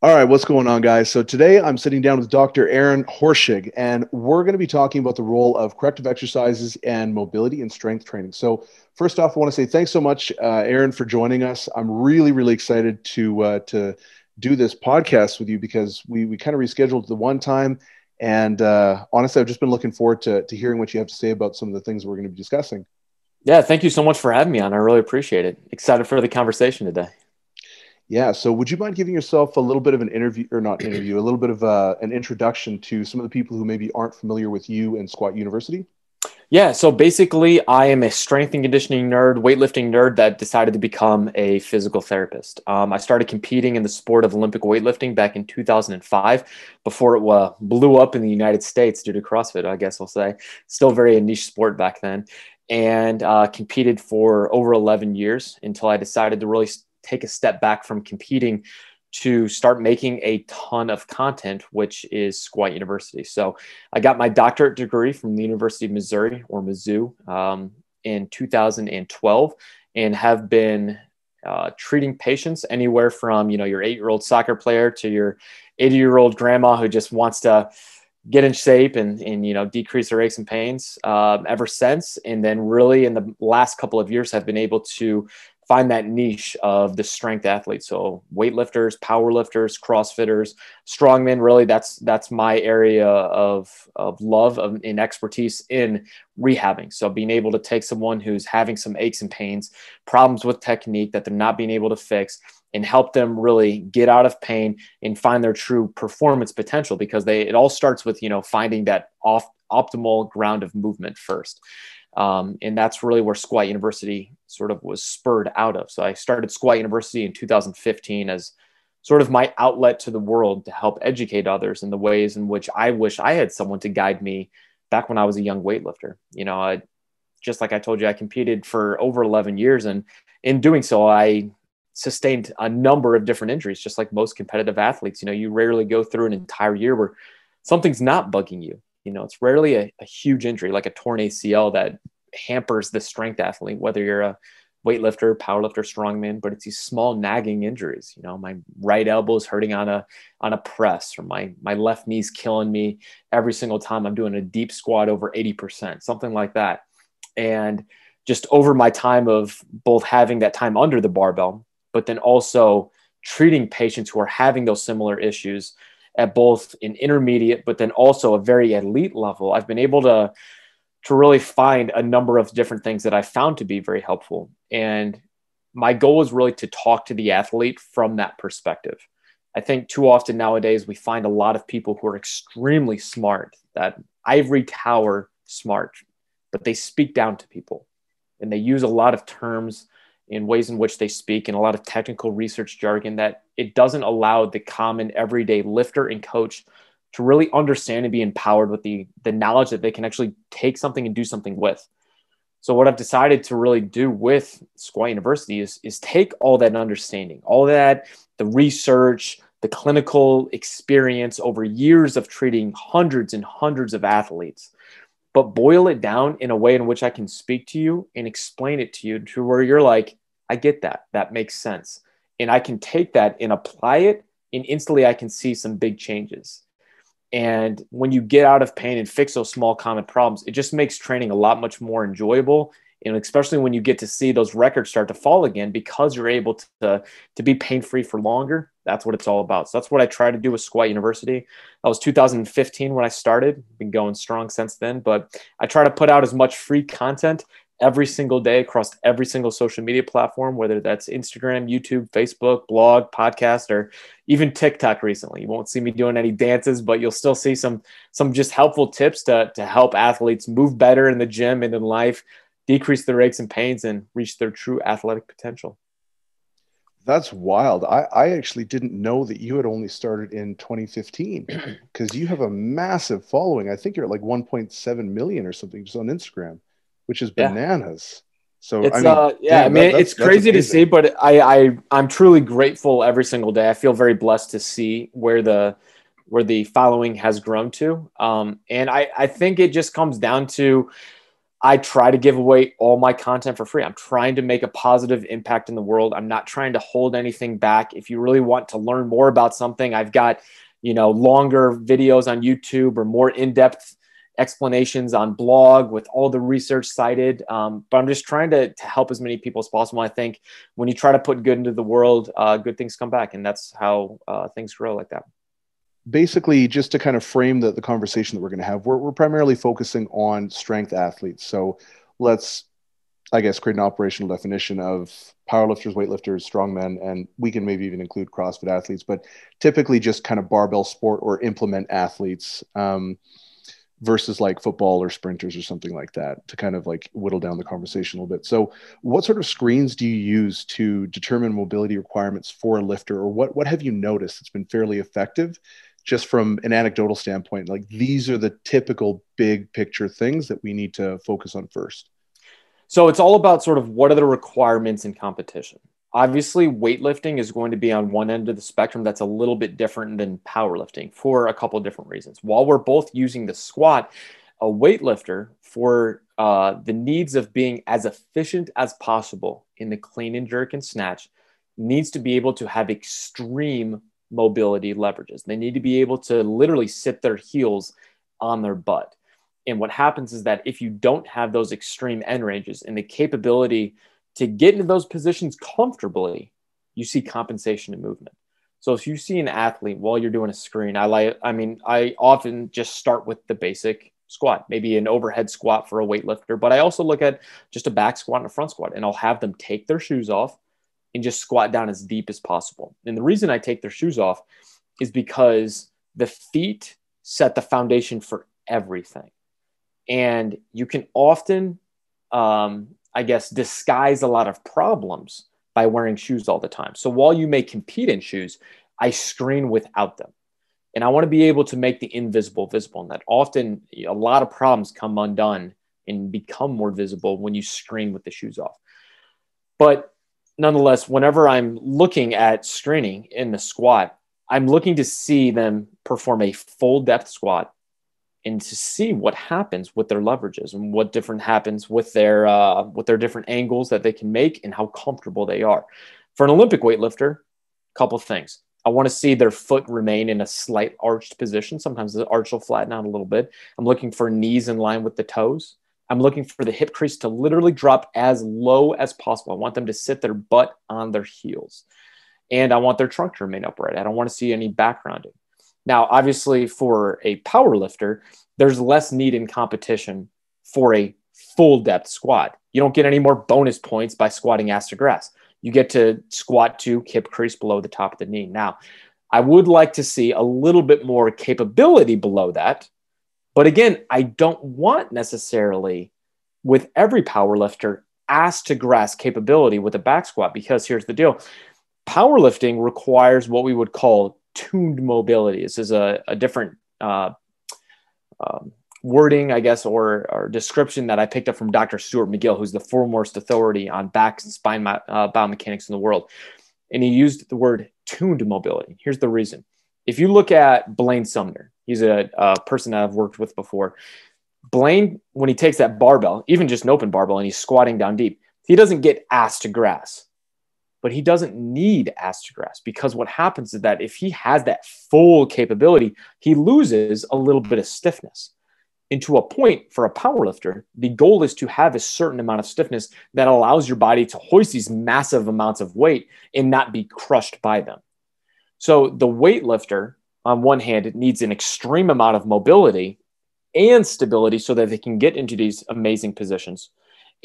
All right, what's going on, guys? So today I'm sitting down with Dr. Aaron Horschig, and we're going to be talking about the role of corrective exercises and mobility and strength training. So first off, I want to say thanks so much, uh, Aaron, for joining us. I'm really, really excited to uh, to do this podcast with you because we we kind of rescheduled the one time, and uh, honestly, I've just been looking forward to to hearing what you have to say about some of the things we're going to be discussing. Yeah, thank you so much for having me on. I really appreciate it. Excited for the conversation today. Yeah. So, would you mind giving yourself a little bit of an interview, or not interview, a little bit of uh, an introduction to some of the people who maybe aren't familiar with you and Squat University? Yeah. So, basically, I am a strength and conditioning nerd, weightlifting nerd that decided to become a physical therapist. Um, I started competing in the sport of Olympic weightlifting back in 2005 before it uh, blew up in the United States due to CrossFit, I guess I'll say. Still very a niche sport back then. And uh, competed for over 11 years until I decided to really take a step back from competing to start making a ton of content, which is Squat University. So I got my doctorate degree from the University of Missouri or Mizzou um, in 2012 and have been uh, treating patients anywhere from, you know, your eight-year-old soccer player to your 80-year-old grandma who just wants to get in shape and, and you know decrease their aches and pains um, ever since and then really in the last couple of years have been able to find that niche of the strength athletes. So weightlifters, powerlifters, CrossFitters, strongmen. Really, that's that's my area of of love of, and expertise in rehabbing. So being able to take someone who's having some aches and pains, problems with technique that they're not being able to fix, and help them really get out of pain and find their true performance potential. Because they it all starts with you know finding that off optimal ground of movement first. Um, and that's really where Squat University sort of was spurred out of. So I started Squat University in 2015 as sort of my outlet to the world to help educate others in the ways in which I wish I had someone to guide me back when I was a young weightlifter. You know, I, just like I told you, I competed for over 11 years. And in doing so, I sustained a number of different injuries, just like most competitive athletes. You know, you rarely go through an entire year where something's not bugging you. You know, it's rarely a, a huge injury like a torn ACL that hampers the strength athlete, whether you're a weightlifter, powerlifter, strongman, but it's these small nagging injuries. You know, my right elbow is hurting on a on a press, or my my left knee's killing me every single time I'm doing a deep squat over 80%, something like that. And just over my time of both having that time under the barbell, but then also treating patients who are having those similar issues at both an intermediate, but then also a very elite level, I've been able to to really find a number of different things that I found to be very helpful. And my goal is really to talk to the athlete from that perspective. I think too often nowadays we find a lot of people who are extremely smart, that ivory tower smart, but they speak down to people and they use a lot of terms in ways in which they speak and a lot of technical research jargon that it doesn't allow the common everyday lifter and coach to really understand and be empowered with the the knowledge that they can actually take something and do something with. So what I've decided to really do with Squat University is is take all that understanding, all that the research, the clinical experience over years of treating hundreds and hundreds of athletes but boil it down in a way in which I can speak to you and explain it to you to where you're like, I get that. That makes sense. And I can take that and apply it, and instantly I can see some big changes. And when you get out of pain and fix those small common problems, it just makes training a lot much more enjoyable. And especially when you get to see those records start to fall again because you're able to, to be pain free for longer that's what it's all about. So that's what I try to do with Squat University. That was 2015 when I started. Been going strong since then, but I try to put out as much free content every single day across every single social media platform, whether that's Instagram, YouTube, Facebook, blog, podcast, or even TikTok recently. You won't see me doing any dances, but you'll still see some some just helpful tips to, to help athletes move better in the gym and in life, decrease their aches and pains, and reach their true athletic potential. That's wild. I, I actually didn't know that you had only started in 2015 because you have a massive following. I think you're at like 1.7 million or something just on Instagram, which is bananas. Yeah. So it's I mean, uh, yeah, I mean that, it's crazy to see, but I, I I'm truly grateful every single day. I feel very blessed to see where the where the following has grown to. Um, and I, I think it just comes down to I try to give away all my content for free. I'm trying to make a positive impact in the world. I'm not trying to hold anything back. If you really want to learn more about something, I've got, you know, longer videos on YouTube or more in-depth explanations on blog with all the research cited. Um, but I'm just trying to, to help as many people as possible. I think when you try to put good into the world, uh, good things come back. And that's how uh, things grow like that basically just to kind of frame the, the conversation that we're going to have we're, we're primarily focusing on strength athletes so let's i guess create an operational definition of powerlifters weightlifters strongmen and we can maybe even include crossfit athletes but typically just kind of barbell sport or implement athletes um, versus like football or sprinters or something like that to kind of like whittle down the conversation a little bit. So, what sort of screens do you use to determine mobility requirements for a lifter, or what what have you noticed that's been fairly effective just from an anecdotal standpoint, like these are the typical big picture things that we need to focus on first? So it's all about sort of what are the requirements in competition. Obviously, weightlifting is going to be on one end of the spectrum that's a little bit different than powerlifting for a couple of different reasons. While we're both using the squat, a weightlifter for uh, the needs of being as efficient as possible in the clean and jerk and snatch needs to be able to have extreme mobility leverages. They need to be able to literally sit their heels on their butt. And what happens is that if you don't have those extreme end ranges and the capability to get into those positions comfortably, you see compensation and movement. So if you see an athlete while you're doing a screen, I like I mean, I often just start with the basic squat, maybe an overhead squat for a weightlifter, but I also look at just a back squat and a front squat and I'll have them take their shoes off and just squat down as deep as possible. And the reason I take their shoes off is because the feet set the foundation for everything. And you can often, um, I guess, disguise a lot of problems by wearing shoes all the time. So while you may compete in shoes, I screen without them. And I want to be able to make the invisible visible. And that often a lot of problems come undone and become more visible when you screen with the shoes off. But nonetheless, whenever I'm looking at screening in the squat, I'm looking to see them perform a full depth squat and to see what happens with their leverages and what different happens with their uh, with their different angles that they can make and how comfortable they are. For an Olympic weightlifter, a couple things. I want to see their foot remain in a slight arched position. Sometimes the arch will flatten out a little bit. I'm looking for knees in line with the toes. I'm looking for the hip crease to literally drop as low as possible. I want them to sit their butt on their heels. And I want their trunk to remain upright. I don't want to see any backgrounding. Now, obviously, for a power lifter, there's less need in competition for a full depth squat. You don't get any more bonus points by squatting ass to grass. You get to squat to hip crease below the top of the knee. Now, I would like to see a little bit more capability below that but again, I don't want necessarily with every power lifter ass to grass capability with a back squat because here's the deal powerlifting requires what we would call tuned mobility. This is a, a different uh, um, wording, I guess, or, or, description that I picked up from Dr. Stuart McGill, who's the foremost authority on back and spine uh, biomechanics in the world. And he used the word tuned mobility. Here's the reason. If you look at Blaine Sumner, He's a, a person that I've worked with before. Blaine, when he takes that barbell, even just an open barbell, and he's squatting down deep, he doesn't get ass to grass, but he doesn't need grass because what happens is that if he has that full capability, he loses a little bit of stiffness. And to a point for a powerlifter, the goal is to have a certain amount of stiffness that allows your body to hoist these massive amounts of weight and not be crushed by them. So the weightlifter on one hand, needs an extreme amount of mobility and stability so that they can get into these amazing positions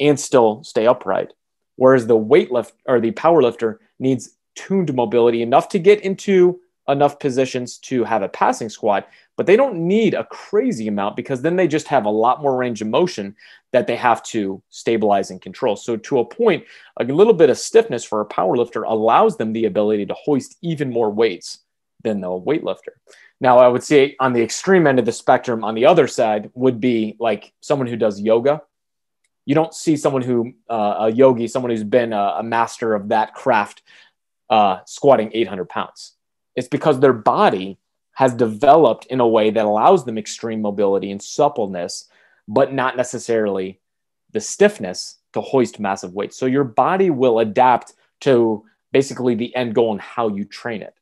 and still stay upright. Whereas the weightlift or the powerlifter needs tuned mobility enough to get into enough positions to have a passing squat, but they don't need a crazy amount because then they just have a lot more range of motion that they have to stabilize and control. So, to a point, a little bit of stiffness for a powerlifter allows them the ability to hoist even more weights than the weightlifter. Now, I would say on the extreme end of the spectrum, on the other side, would be like someone who does yoga. You don't see someone who, uh, a yogi, someone who's been a, a master of that craft, uh, squatting 800 pounds. It's because their body has developed in a way that allows them extreme mobility and suppleness, but not necessarily the stiffness to hoist massive weights. So your body will adapt to basically the end goal and how you train it.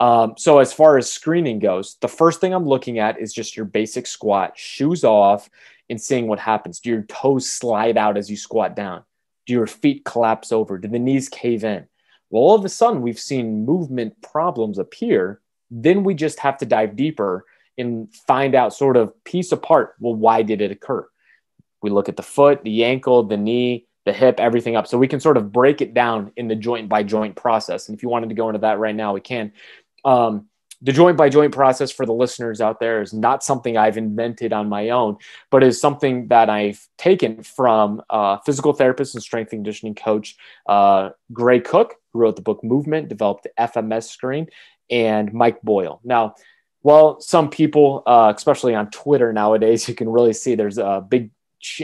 Um, so as far as screening goes, the first thing I'm looking at is just your basic squat, shoes off, and seeing what happens. Do your toes slide out as you squat down? Do your feet collapse over? Do the knees cave in? Well, all of a sudden, we've seen movement problems appear. Then we just have to dive deeper and find out, sort of piece apart, well, why did it occur? We look at the foot, the ankle, the knee, the hip, everything up. So we can sort of break it down in the joint by joint process. And if you wanted to go into that right now, we can. Um, the joint by joint process for the listeners out there is not something I've invented on my own, but is something that I've taken from physical therapist and strength and conditioning coach uh, Gray Cook, who wrote the book Movement, developed the FMS screen, and Mike Boyle. Now, well, some people, uh, especially on Twitter nowadays, you can really see there's a big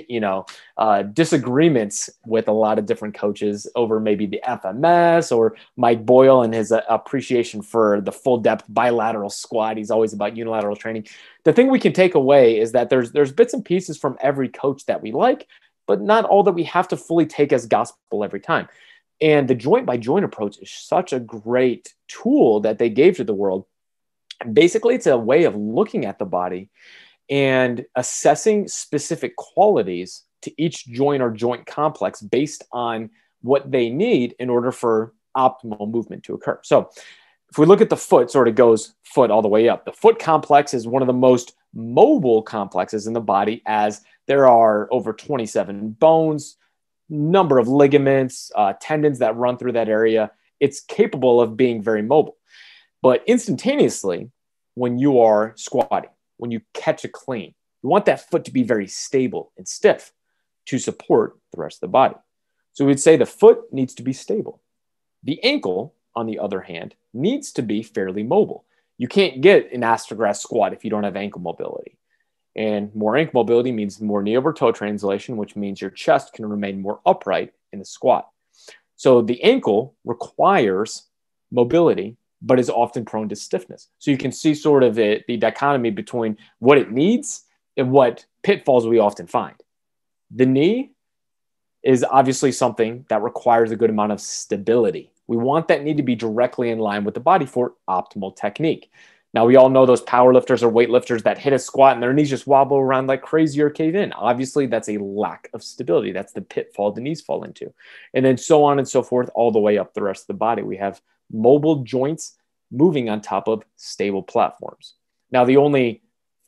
you know uh, disagreements with a lot of different coaches over maybe the FMS or Mike Boyle and his uh, appreciation for the full depth bilateral squat. He's always about unilateral training. The thing we can take away is that there's there's bits and pieces from every coach that we like, but not all that we have to fully take as gospel every time. And the joint by joint approach is such a great tool that they gave to the world. Basically, it's a way of looking at the body and assessing specific qualities to each joint or joint complex based on what they need in order for optimal movement to occur. So, if we look at the foot, sort of goes foot all the way up. The foot complex is one of the most mobile complexes in the body, as there are over 27 bones, number of ligaments, uh, tendons that run through that area. It's capable of being very mobile. But instantaneously, when you are squatting, when you catch a clean. You want that foot to be very stable and stiff to support the rest of the body. So we'd say the foot needs to be stable. The ankle, on the other hand, needs to be fairly mobile. You can't get an ass to grass squat if you don't have ankle mobility. And more ankle mobility means more knee over toe translation, which means your chest can remain more upright in the squat. So the ankle requires mobility but is often prone to stiffness. So you can see sort of the, the dichotomy between what it needs and what pitfalls we often find. The knee is obviously something that requires a good amount of stability. We want that knee to be directly in line with the body for optimal technique. Now, we all know those power lifters or weightlifters that hit a squat and their knees just wobble around like crazy or cave in. Obviously, that's a lack of stability. That's the pitfall the knees fall into. And then so on and so forth, all the way up the rest of the body. We have mobile joints moving on top of stable platforms. Now, the only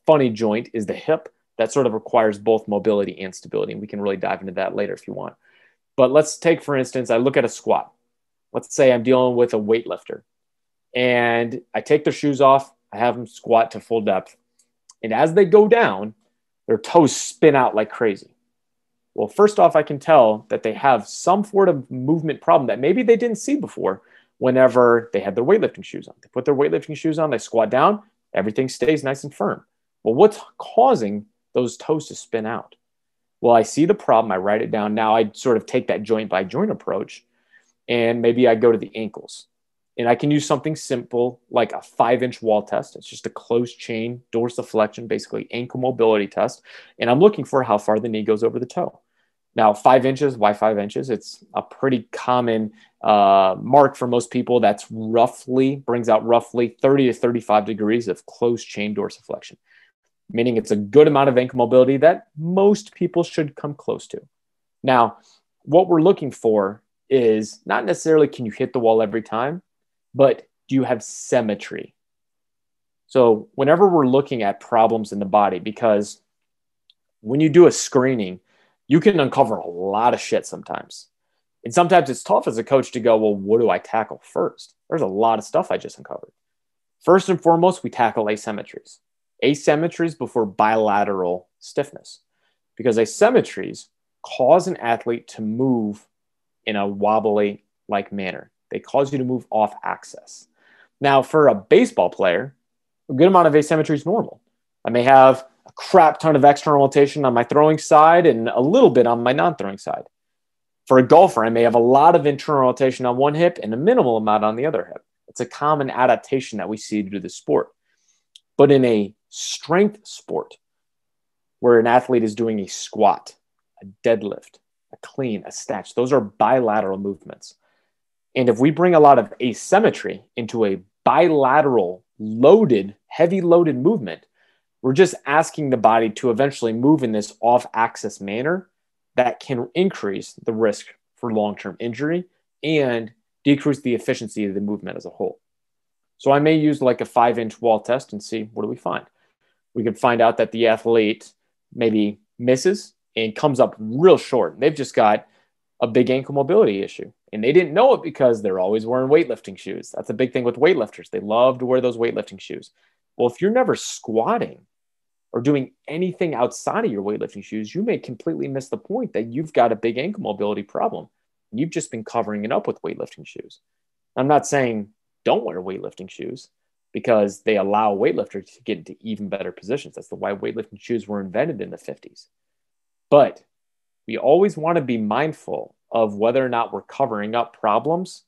funny joint is the hip that sort of requires both mobility and stability. And we can really dive into that later if you want. But let's take, for instance, I look at a squat. Let's say I'm dealing with a weightlifter and I take their shoes off, I have them squat to full depth. And as they go down, their toes spin out like crazy. Well, first off, I can tell that they have some sort of movement problem that maybe they didn't see before whenever they had their weightlifting shoes on. They put their weightlifting shoes on, they squat down, everything stays nice and firm. Well, what's causing those toes to spin out? Well, I see the problem, I write it down. Now I sort of take that joint by joint approach and maybe I go to the ankles. And I can use something simple like a five inch wall test. It's just a closed chain dorsiflexion, basically ankle mobility test. And I'm looking for how far the knee goes over the toe. Now, five inches, why five inches? It's a pretty common uh, mark for most people. That's roughly, brings out roughly 30 to 35 degrees of closed chain dorsiflexion, meaning it's a good amount of ankle mobility that most people should come close to. Now, what we're looking for is not necessarily can you hit the wall every time, but do you have symmetry? So, whenever we're looking at problems in the body, because when you do a screening, you can uncover a lot of shit sometimes. And sometimes it's tough as a coach to go, well, what do I tackle first? There's a lot of stuff I just uncovered. First and foremost, we tackle asymmetries. Asymmetries before bilateral stiffness, because asymmetries cause an athlete to move in a wobbly like manner. They cause you to move off axis. Now, for a baseball player, a good amount of asymmetry is normal. I may have a crap ton of external rotation on my throwing side and a little bit on my non throwing side. For a golfer, I may have a lot of internal rotation on one hip and a minimal amount on the other hip. It's a common adaptation that we see to the sport. But in a strength sport, where an athlete is doing a squat, a deadlift, a clean, a snatch. Those are bilateral movements. And if we bring a lot of asymmetry into a bilateral, loaded, heavy loaded movement, we're just asking the body to eventually move in this off axis manner that can increase the risk for long term injury and decrease the efficiency of the movement as a whole. So I may use like a five inch wall test and see what do we find. We could find out that the athlete maybe misses and comes up real short. They've just got a big ankle mobility issue. And they didn't know it because they're always wearing weightlifting shoes. That's a big thing with weightlifters. They love to wear those weightlifting shoes. Well, if you're never squatting or doing anything outside of your weightlifting shoes, you may completely miss the point that you've got a big ankle mobility problem. You've just been covering it up with weightlifting shoes. I'm not saying don't wear weightlifting shoes because they allow weightlifters to get into even better positions. That's the why weightlifting shoes were invented in the 50s. But we always want to be mindful of whether or not we're covering up problems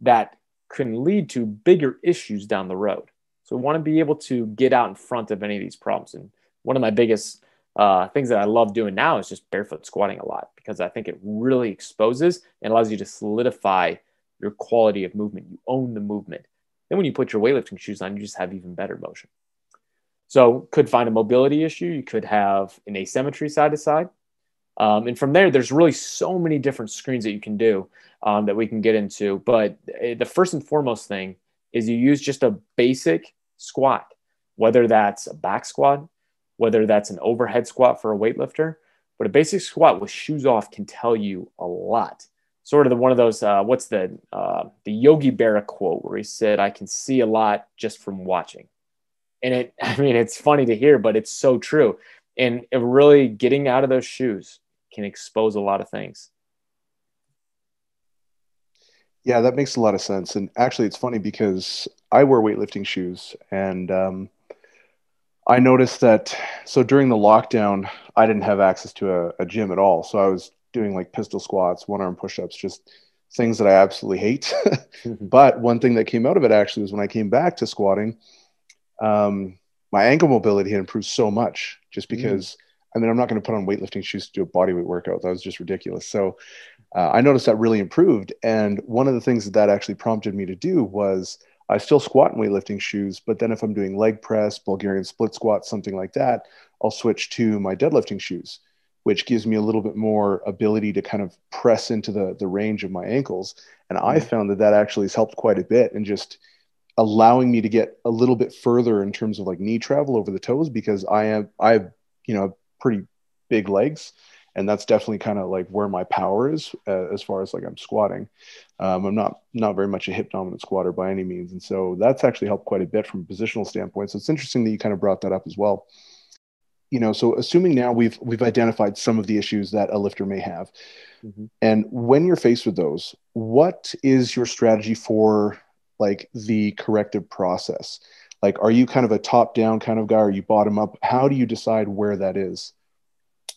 that can lead to bigger issues down the road. So we want to be able to get out in front of any of these problems. And one of my biggest uh, things that I love doing now is just barefoot squatting a lot because I think it really exposes and allows you to solidify your quality of movement. You own the movement. Then when you put your weightlifting shoes on, you just have even better motion. So could find a mobility issue. You could have an asymmetry side to side. Um, and from there, there's really so many different screens that you can do um, that we can get into. But eh, the first and foremost thing is you use just a basic squat, whether that's a back squat, whether that's an overhead squat for a weightlifter. But a basic squat with shoes off can tell you a lot. Sort of the, one of those, uh, what's the uh, the Yogi Berra quote where he said, "I can see a lot just from watching." And it, I mean, it's funny to hear, but it's so true. And really getting out of those shoes, can expose a lot of things. Yeah, that makes a lot of sense. And actually, it's funny because I wear weightlifting shoes, and um, I noticed that. So during the lockdown, I didn't have access to a, a gym at all. So I was doing like pistol squats, one arm push ups, just things that I absolutely hate. but one thing that came out of it actually was when I came back to squatting, um, my ankle mobility had improved so much just mm. because. Mm I mean, I'm not going to put on weightlifting shoes to do a bodyweight workout. That was just ridiculous. So uh, I noticed that really improved. And one of the things that that actually prompted me to do was I still squat in weightlifting shoes, but then if I'm doing leg press, Bulgarian split squat, something like that, I'll switch to my deadlifting shoes, which gives me a little bit more ability to kind of press into the, the range of my ankles. And I mm-hmm. found that that actually has helped quite a bit and just allowing me to get a little bit further in terms of like knee travel over the toes because I am, I have, you know, pretty big legs and that's definitely kind of like where my power is uh, as far as like I'm squatting. Um, I'm not not very much a hip dominant squatter by any means, and so that's actually helped quite a bit from a positional standpoint. So it's interesting that you kind of brought that up as well. You know, so assuming now we've we've identified some of the issues that a lifter may have, mm-hmm. and when you're faced with those, what is your strategy for like the corrective process? like are you kind of a top down kind of guy or are you bottom up how do you decide where that is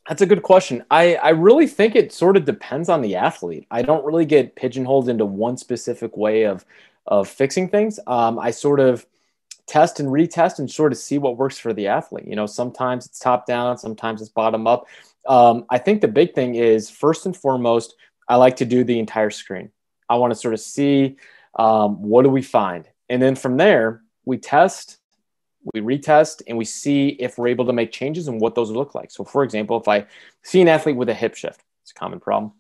that's a good question. I i really think it sort of depends on the athlete. I don't really get pigeonholed into one specific way of of fixing things. Um, i sort of test and retest and sort of see what works for the athlete. You know sometimes it's top down sometimes it's bottom up. Um, i think the big thing is first and foremost i like to do the entire screen. I want to sort of see um, what do we find? And then from there we test, we retest, and we see if we're able to make changes and what those look like. So, for example, if I see an athlete with a hip shift, it's a common problem,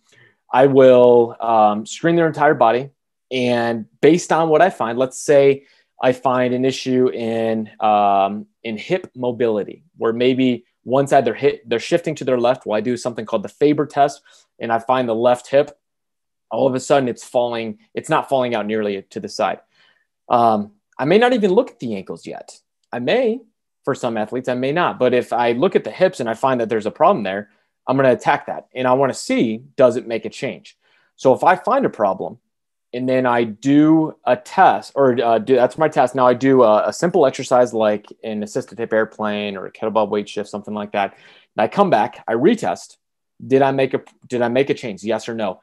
I will um, screen their entire body. And based on what I find, let's say I find an issue in um, in hip mobility, where maybe one side they're hit, they're shifting to their left. Well, I do something called the Faber test, and I find the left hip. All of a sudden, it's falling. It's not falling out nearly to the side. Um, I may not even look at the ankles yet. I may, for some athletes, I may not. But if I look at the hips and I find that there's a problem there, I'm going to attack that. And I want to see does it make a change? So if I find a problem and then I do a test, or uh, do, that's my test. Now I do a, a, simple exercise like an assisted hip airplane or a kettlebell weight shift, something like that. And I come back, I retest. Did I make a did I make a change? Yes or no?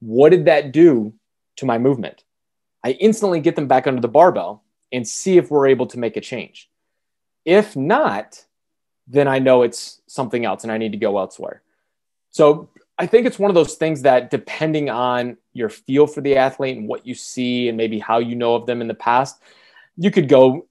What did that do to my movement? I instantly get them back under the barbell and see if we're able to make a change. If not, then I know it's something else and I need to go elsewhere. So I think it's one of those things that depending on your feel for the athlete and what you see and maybe how you know of them in the past, you could go,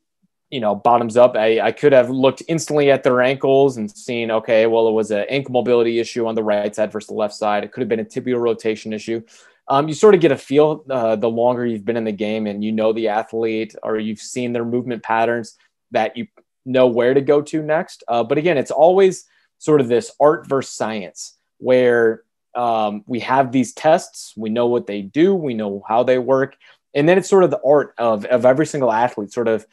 you know, bottoms up. I, I could have looked instantly at their ankles and seen, okay, well, it was an ankle mobility issue on the right side versus the left side. It could have been a tibial rotation issue. Um, you sort of get a feel uh, the longer you've been in the game and you know the athlete or you've seen their movement patterns that you know where to go to next. Uh, but again, it's always sort of this art versus science where um, we have these tests, we know what they do, we know how they work, and then it's sort of the art of, of every single athlete sort of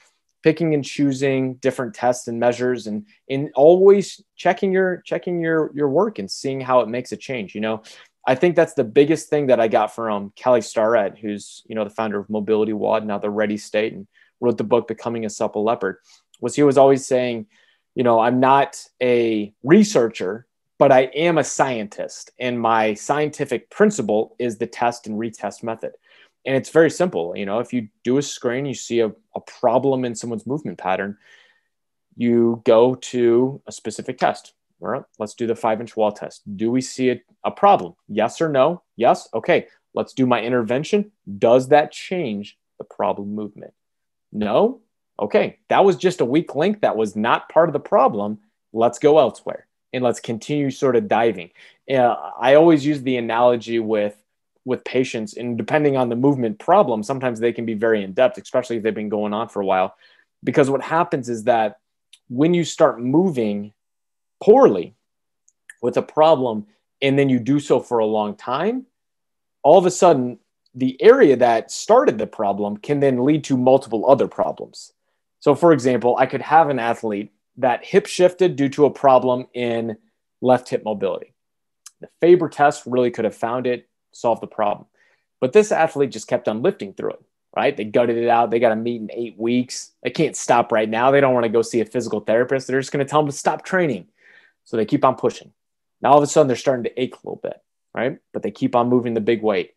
picking and choosing different tests and measures and in always checking your checking your your work and seeing how it makes a change you know i think that's the biggest thing that i got from kelly starrett who's you know the founder of MobilityWOD now the ready state and wrote the book becoming a supple leopard was he was always saying you know i'm not a researcher but I am a scientist, and my scientific principle is the test and retest method. And it's very simple. You know, if you do a screen, you see a, a problem in someone's movement pattern, you go to a specific test. All right, let's do the five inch wall test. Do we see a, a problem? Yes or no? Yes. Okay, let's do my intervention. Does that change the problem movement? No. Okay, that was just a weak link. That was not part of the problem. Let's go elsewhere and let's continue sort of diving. Uh, I always use the analogy with with patients, and depending on the movement problem, sometimes they can be very in depth, especially if they've been going on for a while. Because what happens is that when you start moving poorly with a problem, and then you do so for a long time, all of a sudden the area that started the problem can then lead to multiple other problems. So, for example, I could have an athlete that hip shifted due to a problem in left hip mobility. The Faber test really could have found it, solved the problem. But this athlete just kept on lifting through it, right? They gutted it out. They got to meet in eight weeks. They can't stop right now. They don't want to go see a physical therapist. They're just going to tell them to stop training. So they keep on pushing. Now all of a sudden they're starting to ache a little bit, right? But they keep on moving the big weight.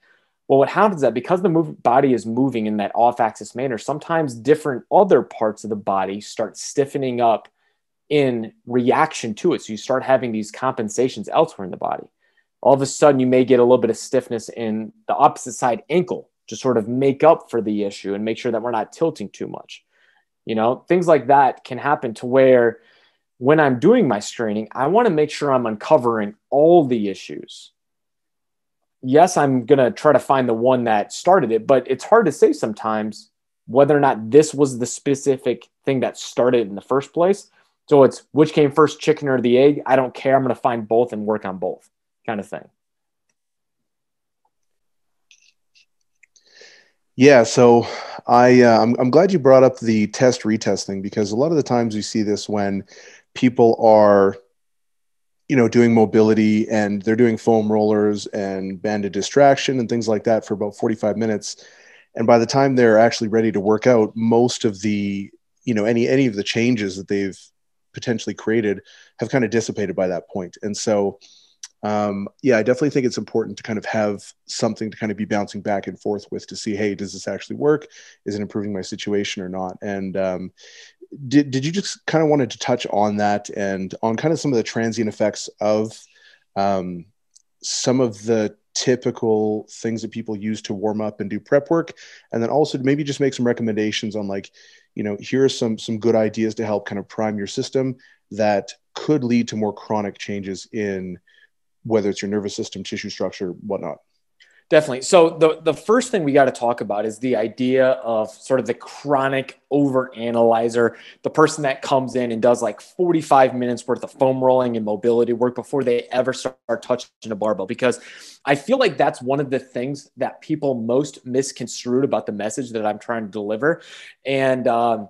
Well, what happens is that because the move, body is moving in that off axis manner, sometimes different other parts of the body start stiffening up in reaction to it. So you start having these compensations elsewhere in the body. All of a sudden, you may get a little bit of stiffness in the opposite side ankle to sort of make up for the issue and make sure that we're not tilting too much. You know, things like that can happen to where when I'm doing my screening, I want to make sure I'm uncovering all the issues. Yes, I'm going to try to find the one that started it, but it's hard to say sometimes whether or not this was the specific thing that started in the first place so it's which came first, chicken or the egg? I don't care. I'm going to find both and work on both kind of thing. Yeah, so I uh, I'm, I'm glad you brought up the test retesting because a lot of the times we see this when people are you know doing mobility and they're doing foam rollers and banded distraction and things like that for about 45 minutes and by the time they're actually ready to work out most of the you know any any of the changes that they've potentially created have kind of dissipated by that point. And so, um, yeah, I definitely think it's important to kind of have something to kind of be bouncing back and forth with to see, hey, does this actually work? Is it improving my situation or not? And um, did, did you just kind of wanted to touch on that and on kind of some of the transient effects of um, some of the typical things that people use to warm up and do prep work? And then also maybe just make some recommendations on like you know here are some some good ideas to help kind of prime your system that could lead to more chronic changes in whether it's your nervous system tissue structure whatnot Definitely. So the the first thing we got to talk about is the idea of sort of the chronic over analyzer, the person that comes in and does like 45 minutes worth of foam rolling and mobility work before they ever start touching a barbell because I feel like that's one of the things that people most misconstrued about the message that I'm trying to deliver. And um,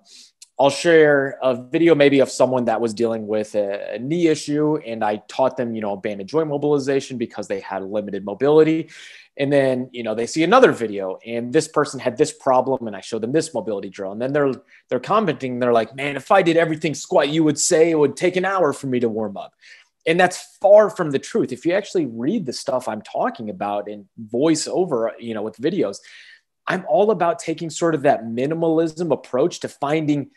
I'll share a video maybe of someone that was dealing with a, a, knee issue, and I taught them, you know, banded joint mobilization because they had limited mobility. And then, you know, they see another video, and this person had this problem, and I showed them this mobility drill. And then they're they're commenting, they're like, "Man, if I did everything squat, you would say it would take an hour for me to warm up." And that's far from the truth. If you actually read the stuff I'm talking about in voice over, you know, with videos, I'm all about taking sort of that minimalism approach to finding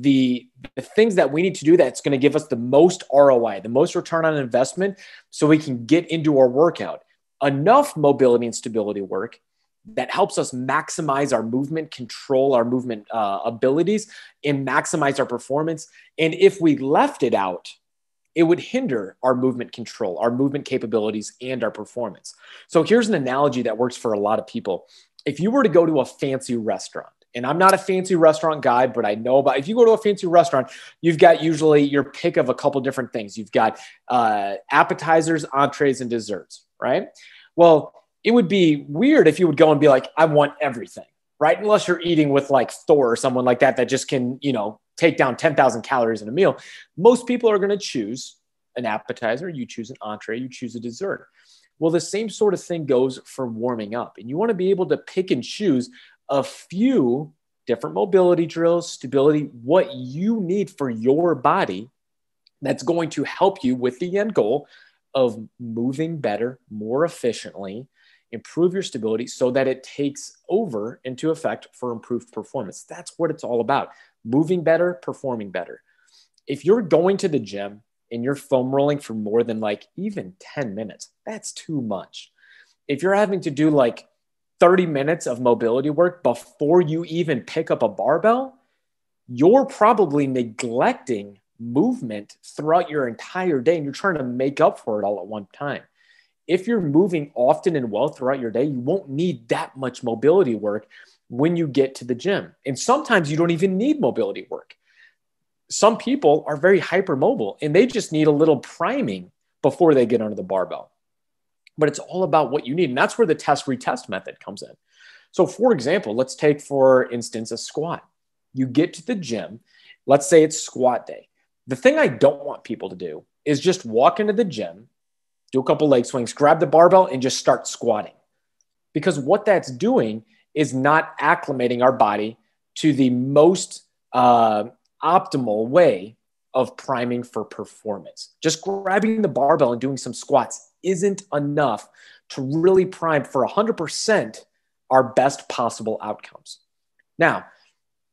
the, the things that we need to do that's going to give us the most ROI, the most return on investment, so we can get into our workout. Enough mobility and stability work that helps us maximize our movement, control our movement uh, abilities, and maximize our performance. And if we left it out, it would hinder our movement control, our movement capabilities, and our performance. So here's an analogy that works for a lot of people. If you were to go to a fancy restaurant, and I'm not a fancy restaurant guy, but I know about if you go to a fancy restaurant, you've got usually your pick of a couple different things. You've got uh, appetizers, entrees, and desserts, right? Well, it would be weird if you would go and be like, I want everything, right? Unless you're eating with like Thor or someone like that that just can, you know, take down 10,000 calories in a meal. Most people are going to choose an appetizer, you choose an entree, you choose a dessert. Well, the same sort of thing goes for warming up. And you want to be able to pick and choose a few different mobility drills, stability, what you need for your body that's going to help you with the end goal of moving better, more efficiently, improve your stability so that it takes over into effect for improved performance. That's what it's all about moving better, performing better. If you're going to the gym and you're foam rolling for more than like even 10 minutes, that's too much. If you're having to do like 30 minutes of mobility work before you even pick up a barbell, you're probably neglecting movement throughout your entire day and you're trying to make up for it all at one time if you're moving often and well throughout your day, you won't need that much mobility work when you get to the gym. And sometimes you don't even need mobility work. Some people are very hypermobile and they just need a little priming before they get under the barbell. But it's all about what you need. And that's where the test retest method comes in. So, for example, let's take, for instance, a squat. You get to the gym, let's say it's squat day. The thing I don't want people to do is just walk into the gym do a couple leg swings, grab the barbell, and just start squatting. Because what that's doing is not acclimating our body to the most uh, optimal way of priming for performance. Just grabbing the barbell and doing some squats isn't enough to really prime for 100% our best possible outcomes. Now,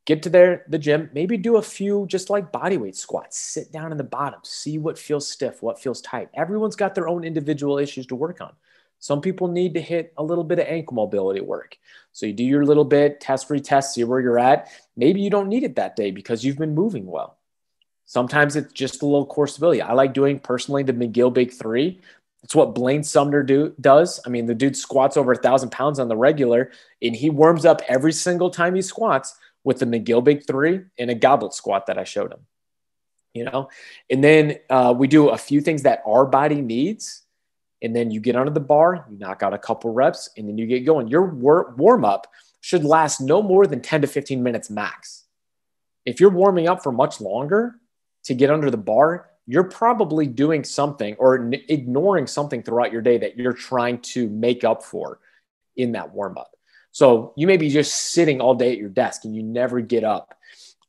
get to there the gym maybe do a few just like bodyweight squats. Sit down in the bottom see what feels stiff what feels tight. Everyone's got their own individual issues to work on. Some people need to hit a little bit of ankle mobility work. So you do your little bit test retest see where you're at. Maybe you don't need it that day because you've been moving well. Sometimes it's just a little core stability i like doing personally the mcgill big three it's what Blaine Sumner do, does. I mean, the dude squats over a thousand pounds on the regular, and he warms up every single time he squats with the McGill Big Three and a goblet squat that I showed him. You know, and then uh, we do a few things that our body needs, and then you get under the bar, you knock out a couple reps, and then you get going. Your wor- warm up should last no more than 10 to 15 minutes max. If you're warming up for much longer to get under the bar, you're probably doing something or n- ignoring something throughout your day that you're trying to make up for in that warm up. So you may be just sitting all day at your desk and you never get up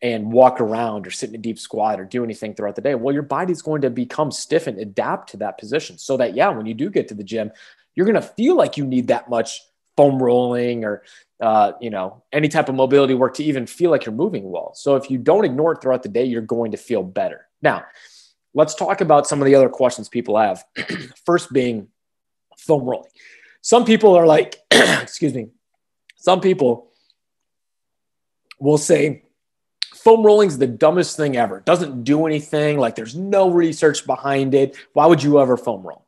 and walk around or sit in a deep squat or do anything throughout the day. Well, your body's going to become stiff and adapt to that position so that, yeah, when you do get to the gym, you're going to feel like you need that much foam rolling or, uh, you know, any type of mobility work to even feel like you're moving well. So if you don't ignore it throughout the day, you're going to feel better. Now, let's talk about some of the other questions people have. First being foam rolling. Some people are like, excuse me, some people will say foam rolling is the dumbest thing ever. It doesn't do anything. Like there's no research behind it. Why would you ever foam roll?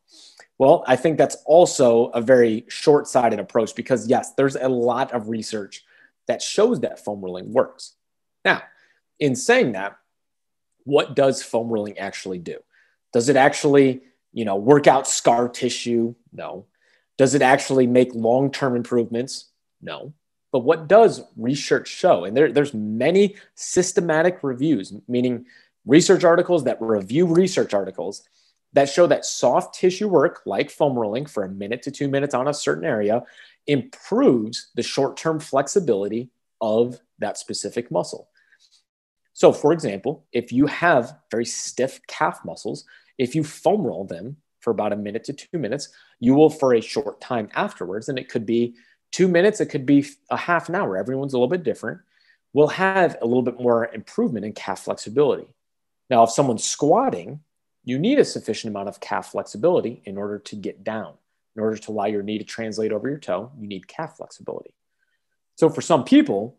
Well, I think that's also a very short sighted approach because, yes, there's a lot of research that shows that foam rolling works. Now, in saying that, what does foam rolling actually do? Does it actually, you know, work out scar tissue? No. Does it actually make long term improvements? No. But what does research show? And there, there's many systematic reviews, meaning research articles that review research articles that show that soft tissue work, like foam rolling for a minute to two minutes on a certain area, improves the short term flexibility of that specific muscle. So, for example, if you have very stiff calf muscles, if you foam roll them for about a minute to two minutes, you will for a short time afterwards, and it could be two minutes, it could be a half an hour. Everyone's a little bit different. will have a little bit more improvement in calf flexibility. Now, if someone's squatting, you need a sufficient amount of calf flexibility in order to get down. In order to allow your knee to translate over your toe, you need calf flexibility. So, for some people,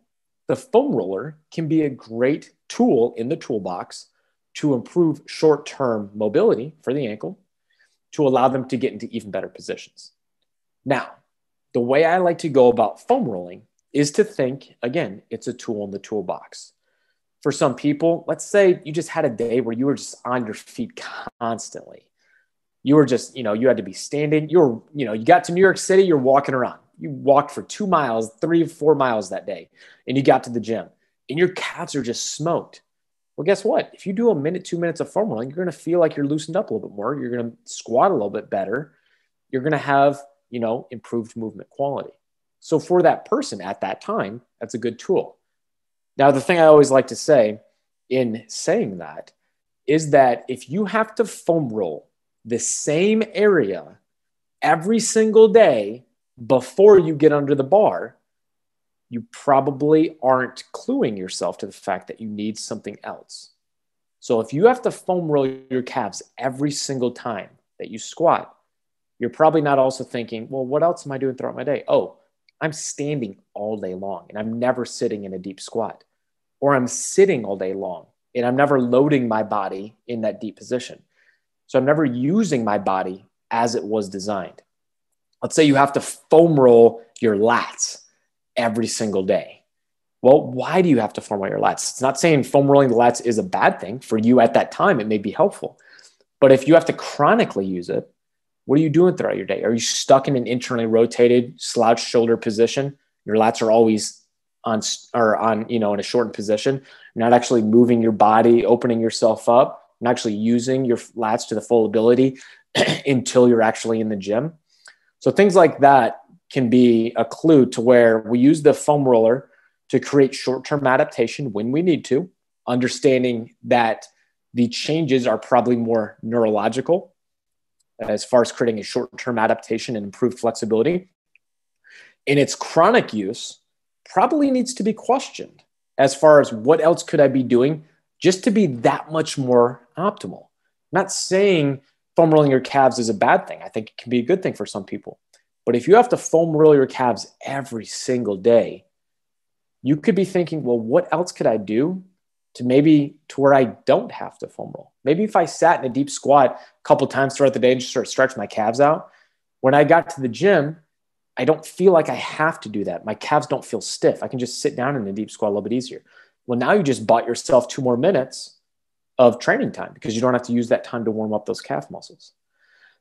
the foam roller can be a great tool in the toolbox to improve short term mobility for the ankle to allow them to get into even better positions. Now, the way I like to go about foam rolling is to think again, it's a tool in the toolbox. For some people, let's say you just had a day where you were just on your feet constantly. You were just, you know, you had to be standing. You were, you know, you got to New York City, you're walking around. You walked for two miles, three, four miles that day, and you got to the gym and your calves are just smoked. Well, guess what? If you do a minute, two minutes of foam rolling, you're going to feel like you're loosened up a little bit more. You're going to squat a little bit better. You're going to have, you know, improved movement quality. So for that person at that time, that's a good tool. Now, the thing I always like to say in saying that is that if you have to foam roll the same area every single day before you get under the bar, you probably aren't cluing yourself to the fact that you need something else. So if you have to foam roll your calves every single time that you squat, you're probably not also thinking, well, what else am I doing throughout my day? Oh, I'm standing all day long and I'm never sitting in a deep squat, or I'm sitting all day long and I'm never loading my body in that deep position. So I'm never using my body as it was designed. Let's say you have to foam roll your lats every single day. Well, why do you have to foam roll your lats? It's not saying foam rolling the lats is a bad thing for you at that time. It may be helpful. But if you have to chronically use it, what are you doing throughout your day? Are you stuck in an internally rotated slouched shoulder position? Your lats are always on or on, you know, in a shortened position. You're not actually moving your body, opening yourself up, and actually using your lats to the full ability until you're actually in the gym. So things like that can be a clue to where we use the foam roller to create short-term adaptation when we need to, understanding that the changes are probably more neurological as far as creating a short-term adaptation and improved flexibility. In its chronic use, probably needs to be questioned as far as what else could I be doing just to be that much more optimal. I'm not saying foam rolling your calves is a bad thing. I think it can be a good thing for some people. But if you have to foam roll your calves every single day, you could be thinking, well, what else could I do to maybe to where I don't have to foam roll? Maybe if I sat in a deep squat a couple times throughout the day and just sort of stretch my calves out, when I got to the gym, I don't feel like I have to do that. My calves don't feel stiff. I can just sit down in a deep squat a little bit easier. Well, now you just bought yourself two more minutes of training time because you don't have to use that time to warm up those calf muscles.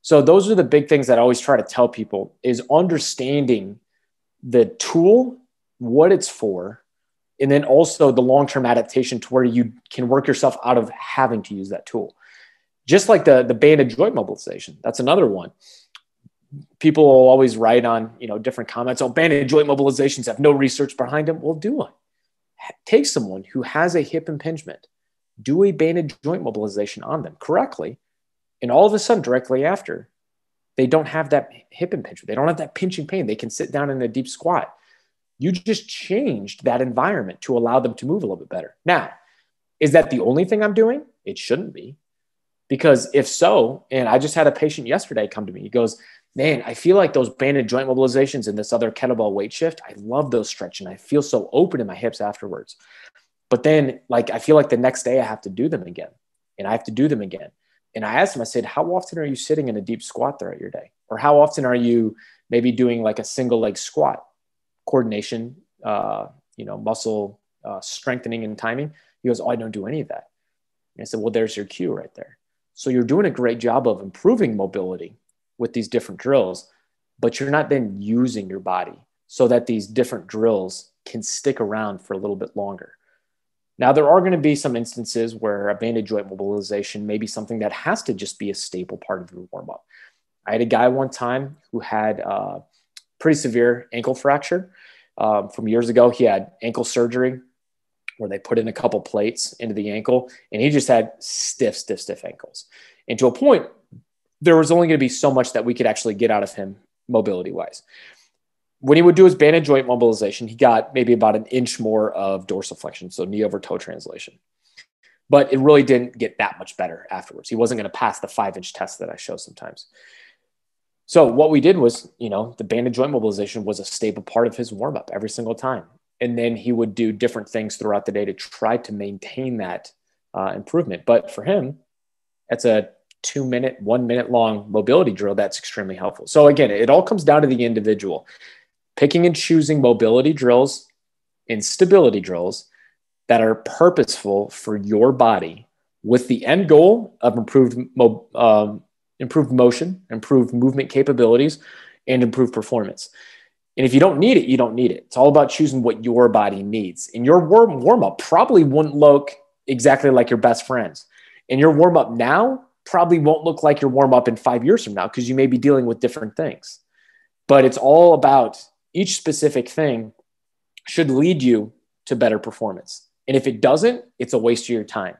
So those are the big things that I always try to tell people is understanding the tool, what it's for, and then also the long-term adaptation to where you can work yourself out of having to use that tool. Just like the the banded joint mobilization. That's another one. People will always write on, you know, different comments, oh, banded joint mobilizations have no research behind them. Well, do one. Take someone who has a hip impingement, do a banded joint mobilization on them correctly, and all of a sudden, directly after, they don't have that hip impingement. They don't have that pinching pain. They can sit down in a deep squat. You just changed that environment to allow them to move a little bit better. Now, is that the only thing I'm doing? It shouldn't be. Because if so, and I just had a patient yesterday come to me, he goes, Man, I feel like those banded joint mobilizations and this other kettlebell weight shift, I love those stretching. I feel so open in my hips afterwards. But then, like, I feel like the next day I have to do them again and I have to do them again. And I asked him, I said, how often are you sitting in a deep squat throughout your day? Or how often are you maybe doing like a single leg squat, coordination, uh, you know, muscle uh, strengthening and timing? He goes, oh, I don't do any of that. And I said, well, there's your cue right there. So you're doing a great job of improving mobility with these different drills, but you're not then using your body so that these different drills can stick around for a little bit longer. Now, there are going to be some instances where a banded joint mobilization may be something that has to just be a staple part of your warm up. I had a guy one time who had a pretty severe ankle fracture um, from years ago. He had ankle surgery where they put in a couple plates into the ankle, and he just had stiff, stiff, stiff ankles. And to a point, there was only going to be so much that we could actually get out of him mobility wise when he would do his banded joint mobilization, he got maybe about an inch more of dorsiflexion, so knee over toe translation. But it really didn't get that much better afterwards. He wasn't going to pass the five inch test that I show sometimes. So what we did was, you know, the banded joint mobilization was a staple part of his warm up every single time, and then he would do different things throughout the day to try to maintain that uh, improvement. But for him, that's a two minute, one minute long mobility drill that's extremely helpful. So again, it all comes down to the individual picking and choosing mobility drills and stability drills that are purposeful for your body with the end goal of improved mo- um, improved motion, improved movement capabilities, and improved performance. And if you don't need it, you don't need it. It's all about choosing what your body needs. And your warm warm up probably wouldn't look exactly like your best friends. And your warm up now probably won't look like your warm up in five years from now because you may be dealing with different things. But it's all about each specific thing should lead you to better performance. And if it doesn't, it's a waste of your time.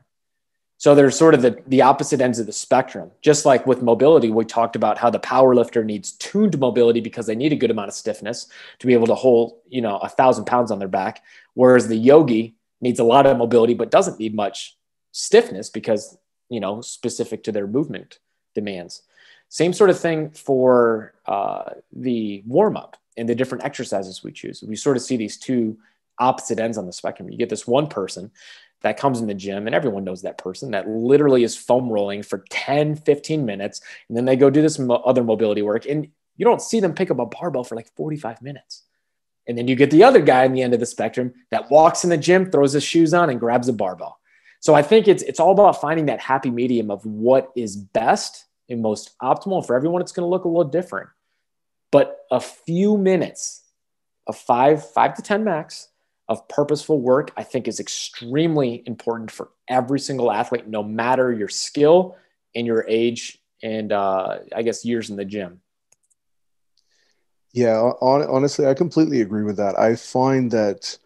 So there's sort of the, the opposite ends of the spectrum. Just like with mobility, we talked about how the power lifter needs tuned mobility because they need a good amount of stiffness to be able to hold, you know, a thousand pounds on their back. Whereas the yogi needs a lot of mobility, but doesn't need much stiffness because, you know, specific to their movement demands. Same sort of thing for uh, the warm up and the different exercises we choose. We sort of see these two opposite ends on the spectrum. You get this one person that comes in the gym, and everyone knows that person that literally is foam rolling for 10, 15 minutes. And then they go do this mo- other mobility work, and you don't see them pick up a barbell for like 45 minutes. And then you get the other guy on the end of the spectrum that walks in the gym, throws his shoes on, and grabs a barbell. So I think it's it's all about finding that happy medium of what is best and most optimal. For everyone, it's going to look a little different. But a few minutes of five, five to 10 max of purposeful work, I think is extremely important for every single athlete, no matter your skill and your age and uh, I guess years in the gym. Yeah, honestly, I completely agree with that. I find that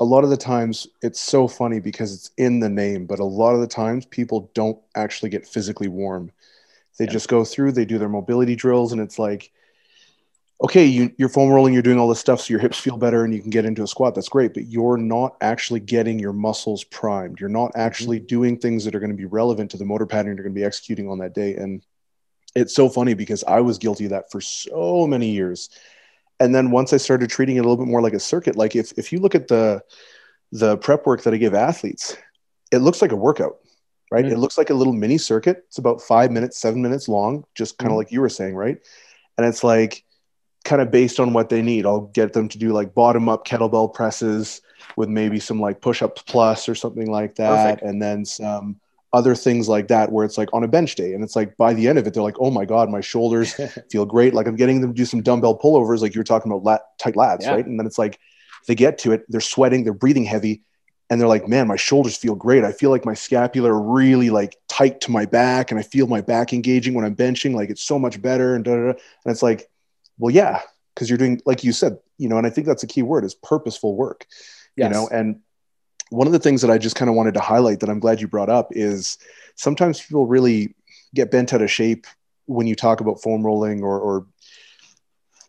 a lot of the times it's so funny because it's in the name, but a lot of the times people don't actually get physically warm. They yeah. just go through, they do their mobility drills, and it's like, okay, you, you're foam rolling, you're doing all this stuff so your hips feel better and you can get into a squat. That's great, but you're not actually getting your muscles primed. You're not actually mm-hmm. doing things that are going to be relevant to the motor pattern you're going to be executing on that day. And it's so funny because I was guilty of that for so many years. And then once I started treating it a little bit more like a circuit, like if, if you look at the the prep work that I give athletes, it looks like a workout, right? Mm-hmm. It looks like a little mini circuit. It's about five minutes, seven minutes long, just kind of mm-hmm. like you were saying, right? And it's like kind of based on what they need. I'll get them to do like bottom up kettlebell presses with maybe some like push ups plus or something like that. Perfect. And then some other things like that where it's like on a bench day. And it's like by the end of it, they're like, oh my God, my shoulders feel great. Like I'm getting them to do some dumbbell pullovers, like you were talking about lat- tight lats, yeah. right? And then it's like they get to it, they're sweating, they're breathing heavy. And they're like, man, my shoulders feel great. I feel like my scapula really like tight to my back, and I feel my back engaging when I'm benching. Like it's so much better. And da, da, da. and it's like, well, yeah, because you're doing, like you said, you know, and I think that's a key word is purposeful work, yes. you know, and one of the things that I just kind of wanted to highlight that I'm glad you brought up is sometimes people really get bent out of shape when you talk about foam rolling or, or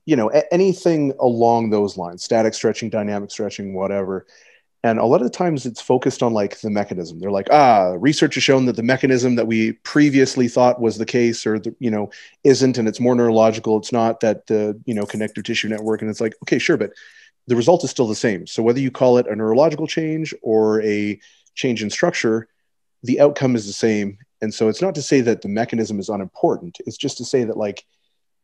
you know, anything along those lines, static stretching, dynamic stretching, whatever. And a lot of the times it's focused on like the mechanism. They're like, ah, research has shown that the mechanism that we previously thought was the case or, the, you know, isn't, and it's more neurological. It's not that the, you know, connective tissue network. And it's like, okay, sure, but the result is still the same. So whether you call it a neurological change or a change in structure, the outcome is the same. And so it's not to say that the mechanism is unimportant. It's just to say that like,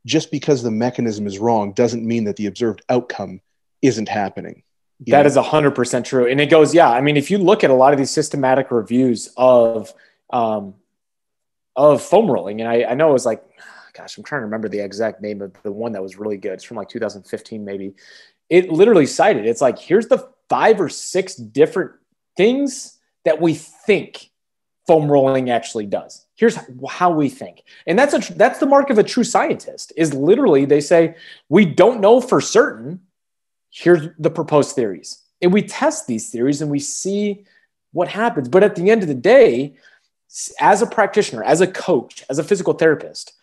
just because the mechanism is wrong doesn't mean that the observed outcome isn't happening. That is a hundred percent true. And it goes, yeah. I mean, if you look at a lot of these systematic reviews of um, of foam rolling, and I, I know it was like, gosh, I'm trying to remember the exact name of the one that was really good. It's from like 2015, maybe. It literally cited. It's like here's the five or six different things that we think foam rolling actually does. Here's how we think, and that's a that's the mark of a true scientist. Is literally they say we don't know for certain here's the proposed theories. And we test these theories and we see what happens. But at the end of the day, as a practitioner, as a coach, as a physical therapist,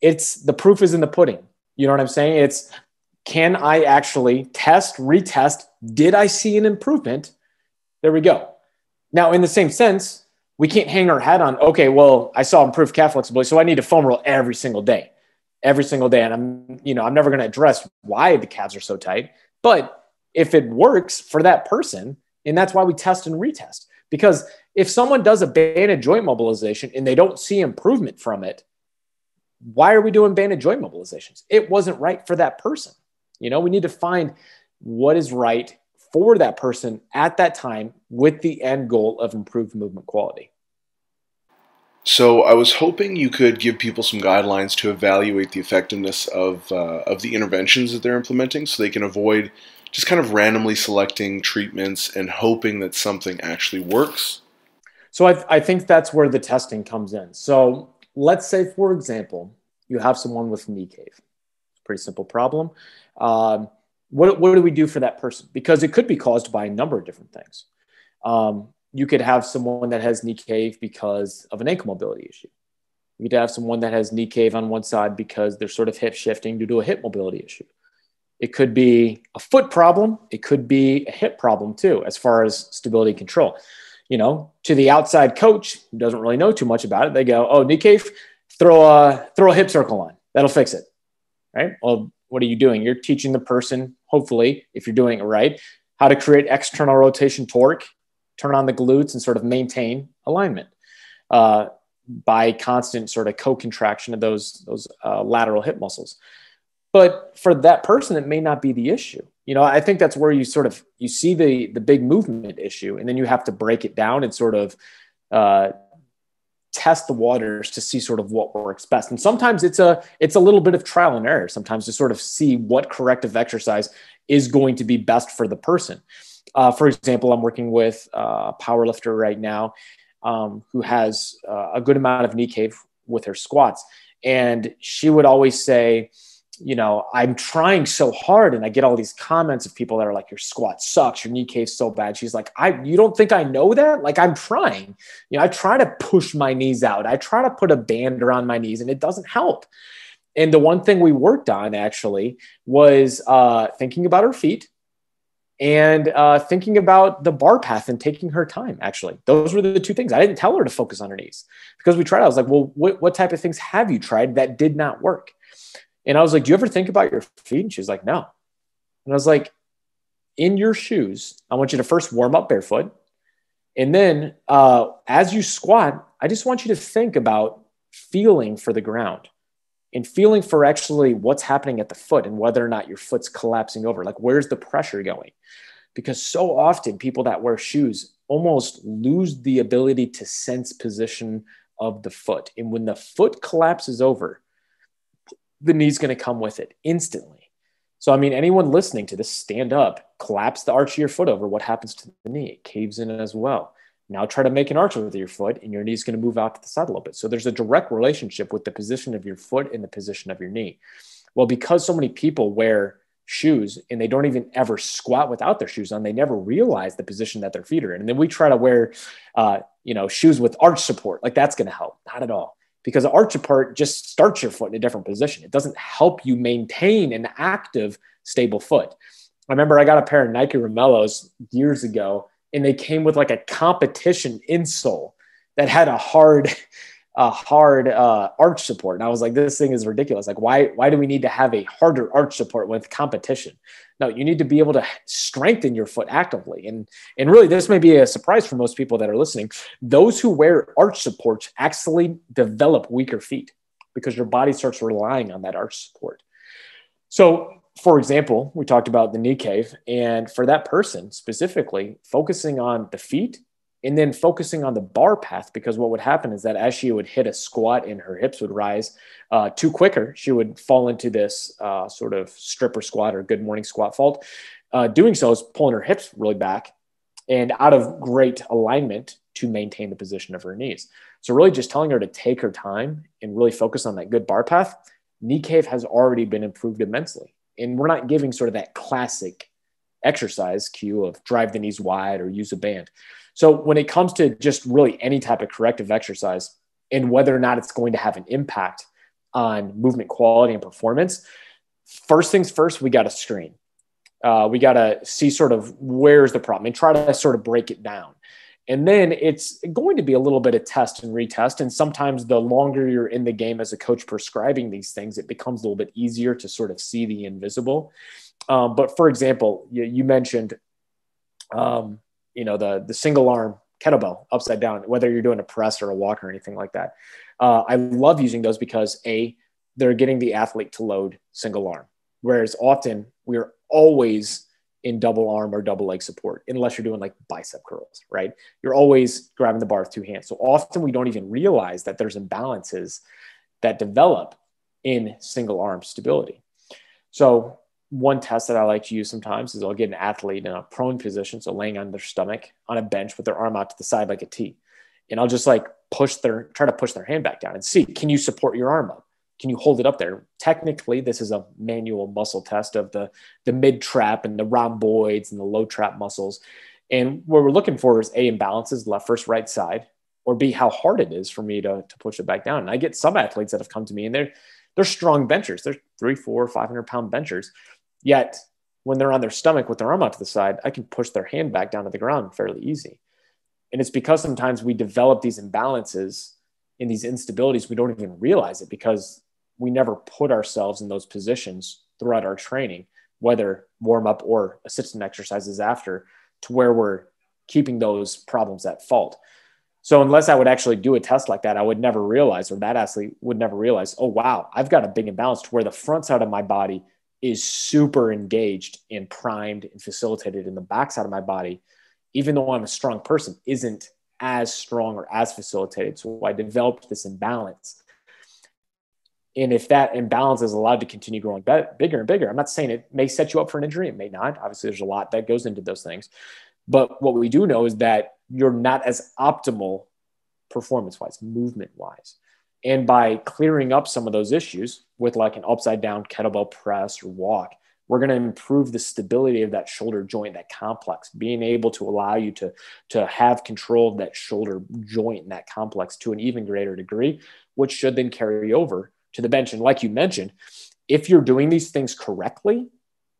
it's the proof is in the pudding. You know what I'm saying? It's can I actually test, retest? Did I see an improvement? There we go. Now, in the same sense, we can't hang our hat on, okay, well, I saw improved calf flexibility, so I need to foam roll every single day, every single day. And I'm, you know, I'm never going to address why the calves are so tight. But if it works for that person, and that's why we test and retest. Because if someone does a banded joint mobilization and they don't see improvement from it, why are we doing banded joint mobilizations? It wasn't right for that person. You know, we need to find what is right for that person at that time with the end goal of improved movement quality. So I was hoping you could give people some guidelines to evaluate the effectiveness of uh, of the interventions that they're implementing, so they can avoid just kind of randomly selecting treatments and hoping that something actually works. So I, I think that's where the testing comes in. So let's say, for example, you have someone with knee cave. It's a pretty simple problem. Um, what, what do we do for that person? Because it could be caused by a number of different things. Um, you could have someone that has knee cave because of an ankle mobility issue. You could have someone that has knee cave on one side because they're sort of hip shifting due to a hip mobility issue. It could be a foot problem. It could be a hip problem too, as far as stability control. You know, to the outside coach who doesn't really know too much about it, they go, "Oh, knee cave, throw a throw a hip circle on. That'll fix it." Right? Well, what are you doing? You're teaching the person, hopefully, if you're doing it right, how to create external rotation torque, turn on the glutes, and sort of maintain alignment uh, by constant sort of co-contraction of those those uh, lateral hip muscles. But for that person, it may not be the issue. You know, I think that's where you sort of you see the the big movement issue, and then you have to break it down and sort of uh, test the waters to see sort of what works best. And sometimes it's a it's a little bit of trial and error. Sometimes to sort of see what corrective exercise is going to be best for the person. Uh, for example, I'm working with a power lifter right now um, who has uh, a good amount of knee cave with her squats, and she would always say you know, I'm trying so hard and I get all these comments of people that are like, your squat sucks, your knee cave's so bad. She's like, I, you don't think I know that? Like I'm trying, you know, I try to push my knees out. I try to put a band around my knees and it doesn't help. And the one thing we worked on actually was uh, thinking about her feet and uh, thinking about the bar path and taking her time. Actually, those were the two things. I didn't tell her to focus on her knees because we tried. I was like, well, what, what type of things have you tried that did not work? And I was like, Do you ever think about your feet? And she was like, No. And I was like, In your shoes, I want you to first warm up barefoot. And then uh, as you squat, I just want you to think about feeling for the ground and feeling for actually what's happening at the foot and whether or not your foot's collapsing over. Like, where's the pressure going? Because so often people that wear shoes almost lose the ability to sense position of the foot. And when the foot collapses over, the knee's going to come with it instantly. So, I mean, anyone listening to this, stand up, collapse the arch of your foot over. What happens to the knee? It caves in as well. Now try to make an arch with your foot, and your knee's going to move out to the side a little bit. So, there's a direct relationship with the position of your foot and the position of your knee. Well, because so many people wear shoes and they don't even ever squat without their shoes on, they never realize the position that their feet are in. And then we try to wear, uh, you know, shoes with arch support. Like that's going to help. Not at all because the arch support just starts your foot in a different position. It doesn't help you maintain an active, stable foot. I remember I got a pair of Nike Romaleos years ago, and they came with like a competition insole that had a hard a hard uh, arch support. And I was like, this thing is ridiculous. Like, why, why do we need to have a harder arch support with competition? No, you need to be able to strengthen your foot actively. And, and really, this may be a surprise for most people that are listening. Those who wear arch supports actually develop weaker feet because your body starts relying on that arch support. So, for example, we talked about the knee cave. And for that person specifically, focusing on the feet and then focusing on the bar path because what would happen is that as she would hit a squat and her hips would rise uh, too quicker she would fall into this uh, sort of stripper squat or good morning squat fault. Uh, doing so is pulling her hips really back and out of great alignment to maintain the position of her knees. So really just telling her to take her time and really focus on that good bar path knee cave has already been improved immensely. And we're not giving sort of that classic exercise cue of drive the knees wide or use a band so when it comes to just really any type of corrective exercise and whether or not it's going to have an impact on movement quality and performance, first things first, we got to screen. Uh, we got to see sort of where's the problem and try to sort of break it down. And then it's going to be a little bit of test and retest. And sometimes the longer you're in the game as a coach prescribing these things, it becomes a little bit easier to sort of see the invisible. Um, but for example, you, you mentioned, um, you know, the the single arm kettlebell upside down, whether you're doing a press or a walk or anything like that. Uh, I love using those because a they're getting the athlete to load single arm, whereas often we're always in double arm or double leg support, unless you're doing like bicep curls, right? You're always grabbing the bar with two hands. So often we don't even realize that there's imbalances that develop in single arm stability. So one test that I like to use sometimes is I'll get an athlete in a prone position, so laying on their stomach on a bench with their arm out to the side like a T. And I'll just like push their, try to push their hand back down and see, can you support your arm up? can you hold it up there? Technically, this is a manual muscle test of the, the mid trap and the rhomboids and the low trap muscles. And what we're looking for is A, imbalances left first right side, or B, how hard it is for me to, to push it back down. And I get some athletes that have come to me and they're, they're strong benchers. They're three, four, 500 pound benchers. Yet when they're on their stomach with their arm out to the side, I can push their hand back down to the ground fairly easy. And it's because sometimes we develop these imbalances in these instabilities, we don't even realize it because we never put ourselves in those positions throughout our training, whether warm up or assistant exercises after, to where we're keeping those problems at fault. So unless I would actually do a test like that, I would never realize, or that athlete would never realize, oh wow, I've got a big imbalance to where the front side of my body is super engaged and primed and facilitated, in the backside of my body, even though I'm a strong person, isn't as strong or as facilitated. So I developed this imbalance and if that imbalance is allowed to continue growing be- bigger and bigger, I'm not saying it may set you up for an injury. It may not. Obviously, there's a lot that goes into those things. But what we do know is that you're not as optimal performance wise, movement wise. And by clearing up some of those issues with like an upside down kettlebell press or walk, we're going to improve the stability of that shoulder joint, that complex, being able to allow you to, to have control of that shoulder joint and that complex to an even greater degree, which should then carry over to the bench. And like you mentioned, if you're doing these things correctly,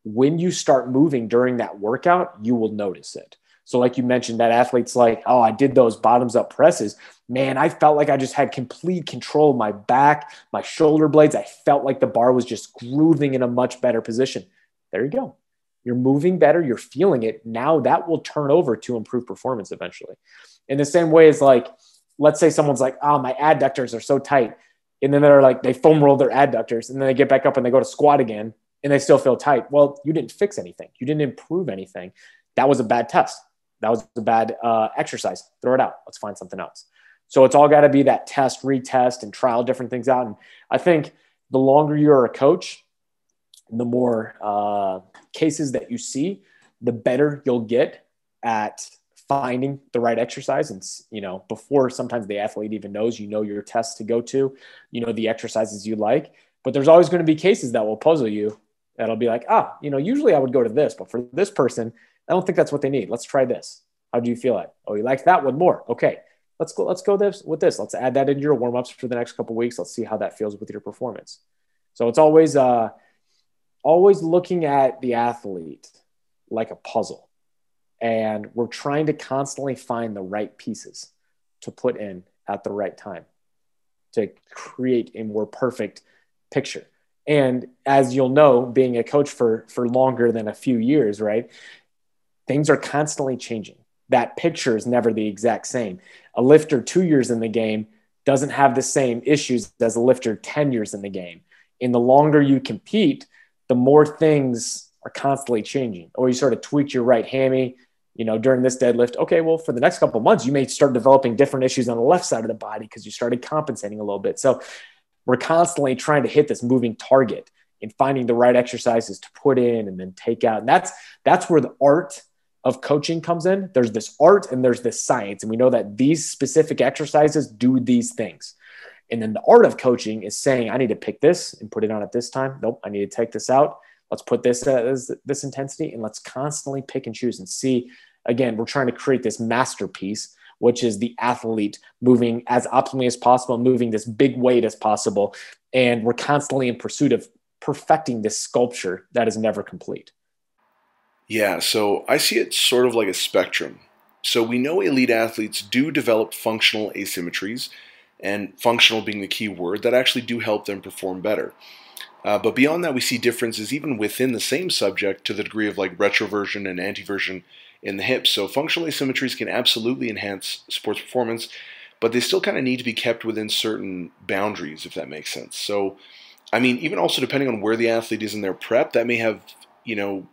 when you start moving during that workout, you will notice it. So, like you mentioned, that athlete's like, oh, I did those bottoms up presses. Man, I felt like I just had complete control of my back, my shoulder blades. I felt like the bar was just grooving in a much better position. There you go. You're moving better, you're feeling it. Now that will turn over to improve performance eventually. In the same way as like, let's say someone's like, oh, my adductors are so tight and then they're like they foam roll their adductors and then they get back up and they go to squat again and they still feel tight well you didn't fix anything you didn't improve anything that was a bad test that was a bad uh, exercise. Throw it out. Let's find something else. So it's all got to be that test retest and trial different things out. And i think the longer you're a coach the more uh, cases that you see the better you'll get at finding the right exercise. And you know before sometimes the athlete even knows you know your tests to go to you know the exercises you like. But there's always going to be cases that will puzzle you that'll be like ah you know usually i would go to this but for this person i don't think that's what they need. Let's try this. How do you feel it oh you like that one more. Okay. Let's go let's go this with this. Let's add that into your warm-ups for the next couple weeks. Let's see how that feels with your performance. So it's always uh always looking at the athlete like a puzzle. And we're trying to constantly find the right pieces to put in at the right time to create a more perfect picture. And as you'll know being a coach for for longer than a few years right things are constantly changing. That picture is never the exact same. A lifter 2 years in the game doesn't have the same issues as a lifter 10 years in the game. And the longer you compete the more things are constantly changing. Or you sort of tweak your right hammy you know, during this deadlift, okay, well, for the next couple months, you may start developing different issues on the left side of the body because you started compensating a little bit. So we're constantly trying to hit this moving target and finding the right exercises to put in and then take out. And that's that's where the art of coaching comes in. There's this art and there's this science. And we know that these specific exercises do these things. And then the art of coaching is saying, I need to pick this and put it on at this time. Nope, I need to take this out let's put this uh, as this intensity and let's constantly pick and choose and see again we're trying to create this masterpiece which is the athlete moving as optimally as possible moving this big weight as possible and we're constantly in pursuit of perfecting this sculpture that is never complete? Yeah, so I see it sort of like a spectrum. So we know elite athletes do develop functional asymmetries, and functional being the key word, that actually do help them perform better. Uh, but beyond that, we see differences even within the same subject to the degree of like retroversion and anteversion in the hips. So functional asymmetries can absolutely enhance sports performance, but they still kind of need to be kept within certain boundaries, if that makes sense. So, I mean, even also depending on where the athlete is in their prep, that may have, you know,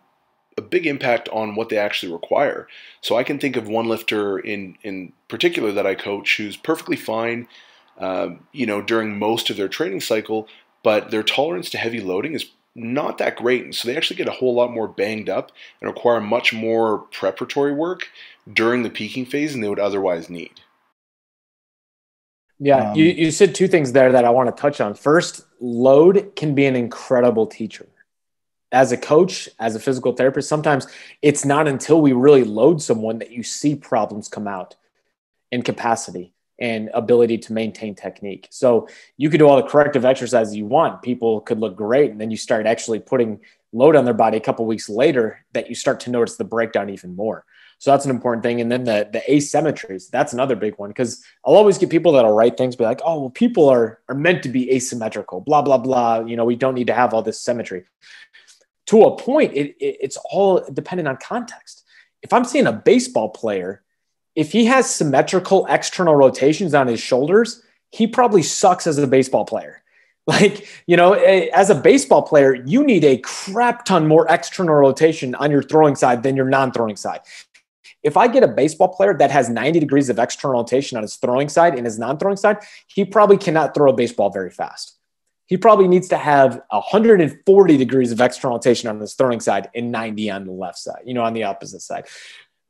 a big impact on what they actually require. So I can think of one lifter in in particular that I coach who's perfectly fine, uh, you know, during most of their training cycle, but their tolerance to heavy loading is not that great. And so they actually get a whole lot more banged up and require much more preparatory work during the peaking phase than they would otherwise need. Yeah, um, you, you said two things there that I want to touch on. First, load can be an incredible teacher. As a coach, as a physical therapist, sometimes it's not until we really load someone that you see problems come out in capacity and ability to maintain technique. So you could do all the corrective exercises you want. People could look great. And then you start actually putting load on their body a couple weeks later that you start to notice the breakdown even more. So that's an important thing. And then the, the asymmetries, that's another big one. Cause I'll always get people that'll write things, be like, oh, well, people are, are meant to be asymmetrical, blah, blah, blah. You know, we don't need to have all this symmetry. To a point, it, it it's all dependent on context. If I'm seeing a baseball player if he has symmetrical external rotations on his shoulders, he probably sucks as a baseball player. Like, you know, as a baseball player, you need a crap ton more external rotation on your throwing side than your non throwing side. If I get a baseball player that has 90 degrees of external rotation on his throwing side and his non throwing side, he probably cannot throw a baseball very fast. He probably needs to have 140 degrees of external rotation on his throwing side and 90 on the left side, you know, on the opposite side.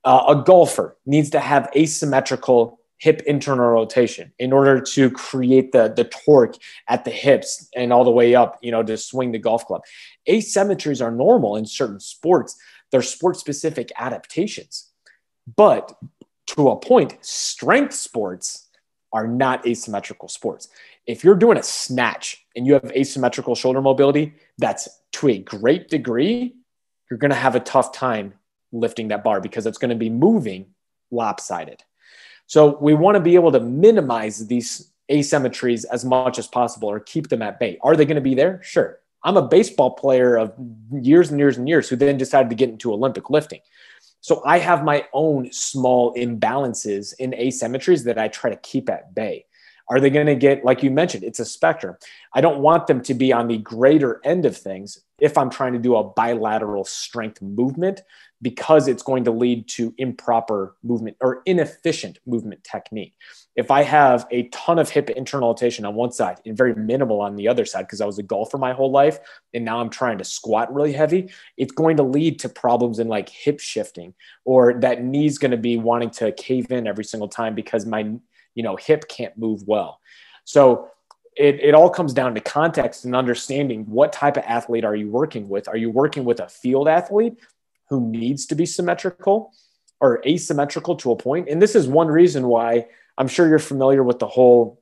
Uh, a golfer needs to have asymmetrical hip internal rotation in order to create the, the torque at the hips and all the way up, you know, to swing the golf club. Asymmetries are normal in certain sports. They're sport specific adaptations. But to a point, strength sports are not asymmetrical sports. If you're doing a snatch and you have asymmetrical shoulder mobility, that's to a great degree, you're going to have a tough time lifting that bar because it's going to be moving lopsided. So we want to be able to minimize these asymmetries as much as possible or keep them at bay. Are they going to be there? Sure. I'm a baseball player of years and years and years who then decided to get into Olympic lifting. So I have my own small imbalances in asymmetries that I try to keep at bay. Are they going to get, like you mentioned, it's a spectrum. I don't want them to be on the greater end of things if I'm trying to do a bilateral strength movement because it's going to lead to improper movement or inefficient movement technique. If I have a ton of hip internal rotation on one side and very minimal on the other side, because I was a golfer my whole life and now I'm trying to squat really heavy, it's going to lead to problems in like hip shifting or that knee's going to be wanting to cave in every single time because my you know hip can't move well. So it, it all comes down to context and understanding what type of athlete are you working with. Are you working with a field athlete who needs to be symmetrical or asymmetrical to a point. And this is one reason why I'm sure you're familiar with the whole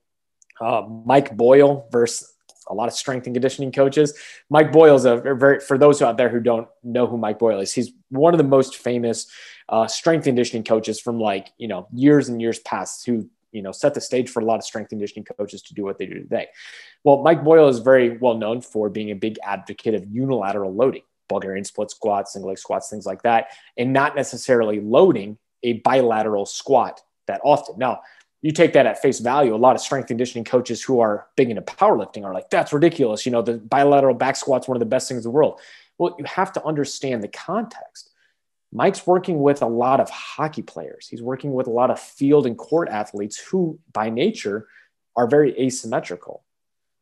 uh, Mike Boyle versus a lot of strength and conditioning coaches. Mike Boyle is a very, for those out there who don't know who Mike Boyle is, he's one of the most famous uh, strength and conditioning coaches from like, you know, years and years past who, you know, set the stage for a lot of strength conditioning coaches to do what they do today. Well, Mike Boyle is very well known for being a big advocate of unilateral loading. Bulgarian split squats, single leg squats, things like that, and not necessarily loading a bilateral squat that often. Now, you take that at face value. A lot of strength conditioning coaches who are big into powerlifting are like, that's ridiculous. You know, the bilateral back squat's one of the best things in the world. Well, you have to understand the context. Mike's working with a lot of hockey players. He's working with a lot of field and court athletes who, by nature, are very asymmetrical.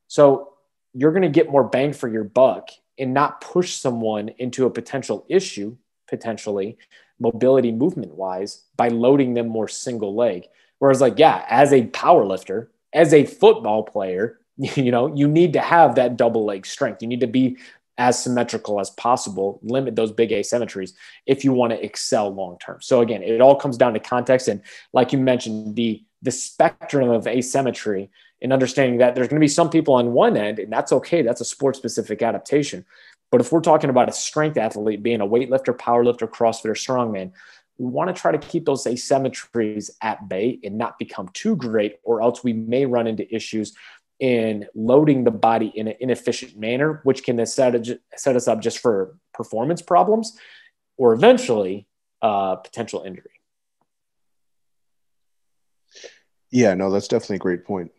So you're going to get more bang for your buck and not push someone into a potential issue, potentially mobility movement wise, by loading them more single leg. Whereas, like, yeah, as a power lifter, as a football player, you know, you need to have that double leg strength. You need to be as symmetrical as possible, limit those big asymmetries if you want to excel long term. So again, it all comes down to context and like you mentioned, the the spectrum of asymmetry and understanding that there's going to be some people on one end, and that's okay. That's a sport specific adaptation. But if we're talking about a strength athlete being a weightlifter, powerlifter, CrossFit, or strongman, we want to try to keep those asymmetries at bay and not become too great, or else we may run into issues in loading the body in an inefficient manner, which can then set, set us up just for performance problems or eventually uh, potential injury. Yeah, no, that's definitely a great point.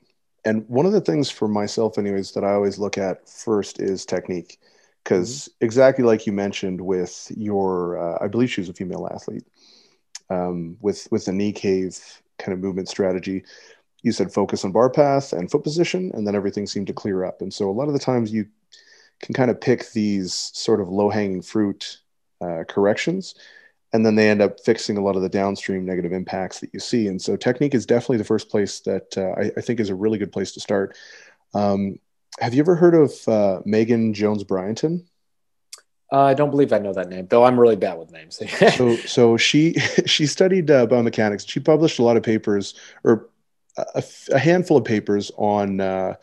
And one of the things for myself, anyways, that I always look at first is technique. Because mm-hmm. exactly like you mentioned with your, uh, I believe she was a female athlete, um, with with the knee cave kind of movement strategy, you said focus on bar path and foot position, and then everything seemed to clear up. And so a lot of the times you can kind of pick these sort of low hanging fruit uh, corrections and then they end up fixing a lot of the downstream negative impacts that you see. And so technique is definitely the first place that uh, I, I, think is a really good place to start. Um, have you ever heard of uh, Megan Jones Bryanton? Uh, I don't believe I know that name, though I'm really bad with names. so, so she she studied uh, biomechanics. She published a lot of papers, or a, a handful of papers on uh,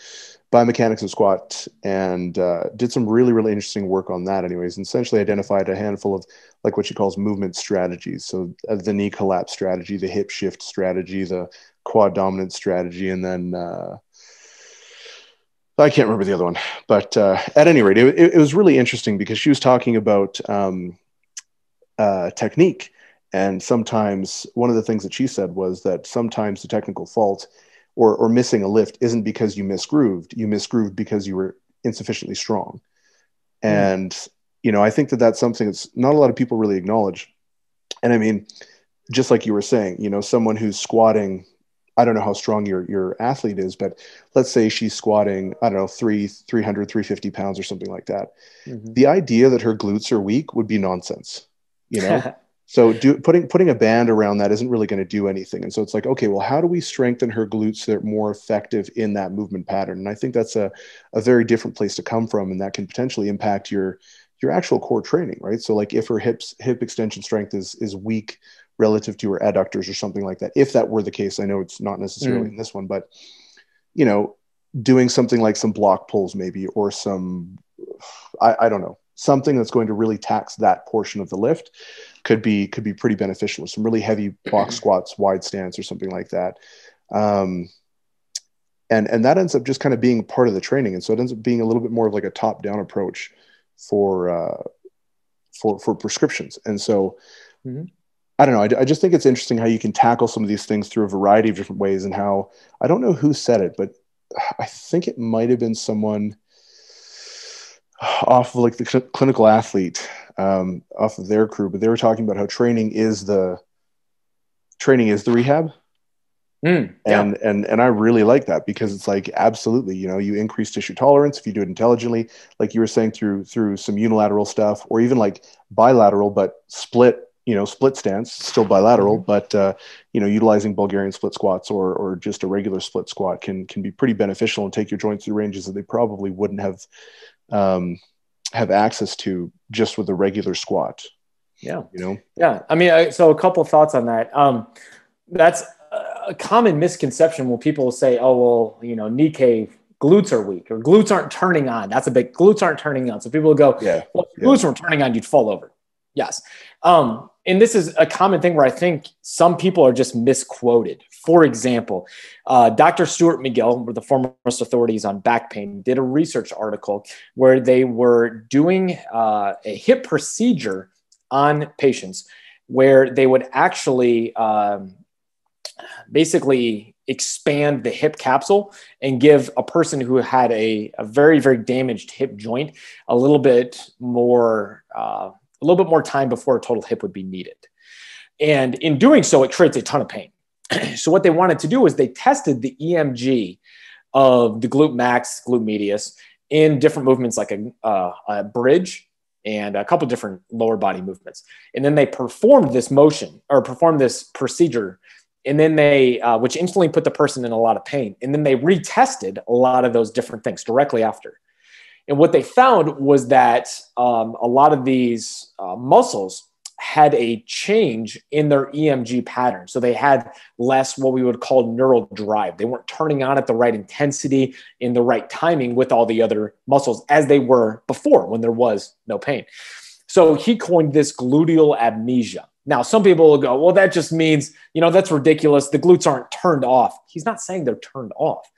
biomechanics of squat and uh, did some really really interesting work on that anyways and essentially identified a handful of like what she calls movement strategies. So uh, the knee collapse strategy the hip shift strategy the quad dominant strategy and then uh, i can't remember the other one. But uh, at any rate it, it, was really interesting because she was talking about um, uh, technique and sometimes one of the things that she said was that sometimes the technical fault or or missing a lift isn't because you misgrooved. You misgrooved because you were insufficiently strong. Mm. And you know, I think that that's something that's not a lot of people really acknowledge. And I mean, just like you were saying, you know, someone who's squatting, I don't know how strong your your athlete is, but let's say she's squatting, I don't know, three, 300, 350 pounds or something like that. Mm-hmm. The idea that her glutes are weak would be nonsense. You know, So do, putting putting a band around that isn't really going to do anything. And so it's like, okay, well, how do we strengthen her glutes so they're more effective in that movement pattern? And I think that's a, a very different place to come from, and that can potentially impact your your actual core training, right? So like if her hips hip extension strength is is weak relative to her adductors or something like that, if that were the case, I know it's not necessarily mm. in this one, but you know, doing something like some block pulls maybe or some I, I don't know something that's going to really tax that portion of the lift could be could be pretty beneficial. With some really heavy box squats, wide stance, or something like that. Um, and and that ends up just kind of being part of the training, and so it ends up being a little bit more of like a top down approach for uh, for for prescriptions. And so. Mm-hmm. I don't know. I, I, just think it's interesting how you can tackle some of these things through a variety of different ways, and how I don't know who said it, but I think it might have been someone off of like the cl- clinical athlete um, off of their crew, but they were talking about how training is the training is the rehab. Mm, yeah. And and and I really like that because it's like absolutely, you know, you increase tissue tolerance if you do it intelligently, like you were saying through through some unilateral stuff, or even like bilateral but split, you know, split stance, still bilateral, mm-hmm. but uh, you know, utilizing Bulgarian split squats or or just a regular split squat can can be pretty beneficial and take your joints through ranges that they probably wouldn't have um, have access to just with a regular squat. Yeah. You know? Yeah. I mean, I, so a couple thoughts on that. Um, that's a common misconception when people say, oh, well, you know, knee cave glutes are weak or glutes aren't turning on. That's a big glutes aren't turning on. So people will go, yeah, well, yeah. glutes weren't turning on, you'd fall over. Yes. Um, and this is a common thing where I think some people are just misquoted. For example, uh, Dr. Stuart McGill, the foremost authorities on back pain, did a research article where they were doing uh, a hip procedure on patients where they would actually um, basically expand the hip capsule and give a person who had a, a very, very damaged hip joint a little bit more. Uh, a little bit more time before a total hip would be needed. And in doing so, it creates a ton of pain. so what they wanted to do was they tested the EMG of the glute max, glute medius in different movements like a, uh, a bridge and a couple different lower body movements. And then they performed this motion or performed this procedure. And then they, uh, which instantly put the person in a lot of pain. And then they retested a lot of those different things directly after. And what they found was that um, a lot of these uh, muscles had a change in their EMG pattern. So they had less what we would call neural drive. They weren't turning on at the right intensity in the right timing with all the other muscles as they were before when there was no pain. So he coined this gluteal amnesia. Now, some people will go, well, that just means, you know, that's ridiculous. The glutes aren't turned off. He's not saying they're turned off.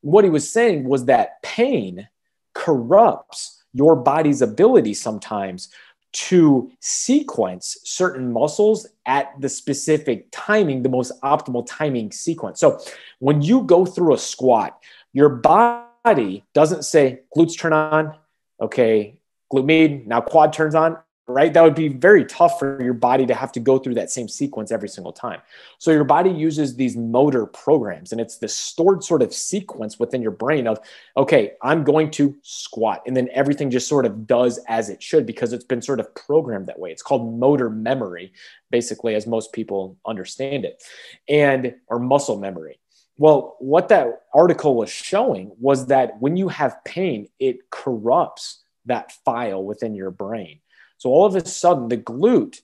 What he was saying was that pain corrupts your body's ability sometimes to sequence certain muscles at the specific timing, the most optimal timing sequence. So when you go through a squat, your body doesn't say glutes turn on, okay, glute med, now quad turns on right? That would be very tough for your body to have to go through that same sequence every single time. So your body uses these motor programs and it's the stored sort of sequence within your brain of, okay, I'm going to squat. And then everything just sort of does as it should because it's been sort of programmed that way. It's called motor memory, basically, as most people understand it, and or muscle memory. Well, what that article was showing was that when you have pain, it corrupts that file within your brain. So all of a sudden, the glute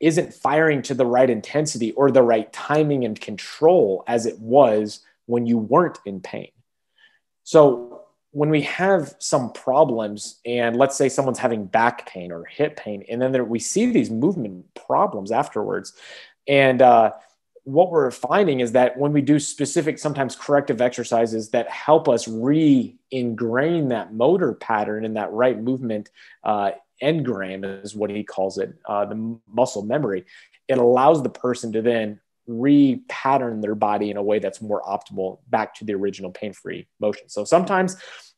isn't firing to the right intensity or the right timing and control as it was when you weren't in pain. So when we have some problems, and let's say someone's having back pain or hip pain, and then there, we see these movement problems afterwards, and uh, what we're finding is that when we do specific, sometimes corrective exercises that help us re ingrain that motor pattern and that right movement uh, engram is what he calls it, uh, the muscle memory. It allows the person to then repattern their body in a way that's more optimal back to the original pain-free motion. So sometimes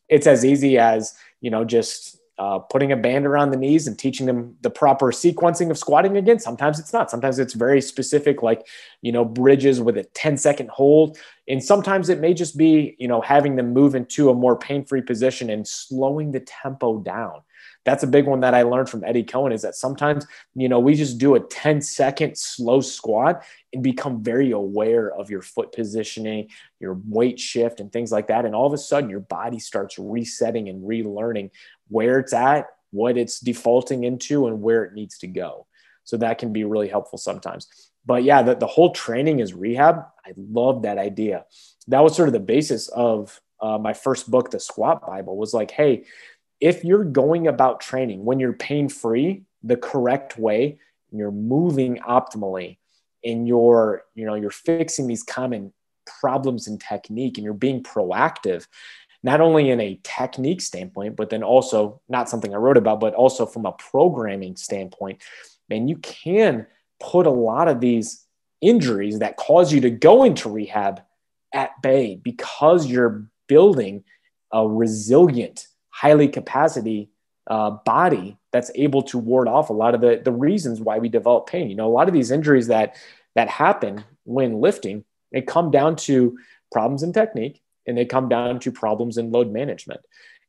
it's as easy as you know just uh, putting a band around the knees and teaching them the proper sequencing of squatting again. Sometimes it's not. Sometimes it's very specific, like, you know, bridges with a 10 second hold. And sometimes it may just be, you know, having them move into a more pain free position and slowing the tempo down that's a big one that I learned from Eddie Cohen is that sometimes, you know, we just do a 10 second slow squat and become very aware of your foot positioning, your weight shift, and things like that. And all of a sudden, your body starts resetting and relearning where it's at, what it's defaulting into, and where it needs to go. So that can be really helpful sometimes. But yeah, the, the whole training is rehab. I love that idea. That was sort of the basis of uh, my first book, The Squat Bible, was like, hey, if you're going about training when you're pain free the correct way and you're moving optimally and you're you know you're fixing these common problems in technique and you're being proactive not only in a technique standpoint but then also not something i wrote about but also from a programming standpoint man you can put a lot of these injuries that cause you to go into rehab at bay because you're building a resilient highly capacity uh, body that's able to ward off a lot of the, the reasons why we develop pain. You know, a lot of these injuries that that happen when lifting, they come down to problems in technique and they come down to problems in load management.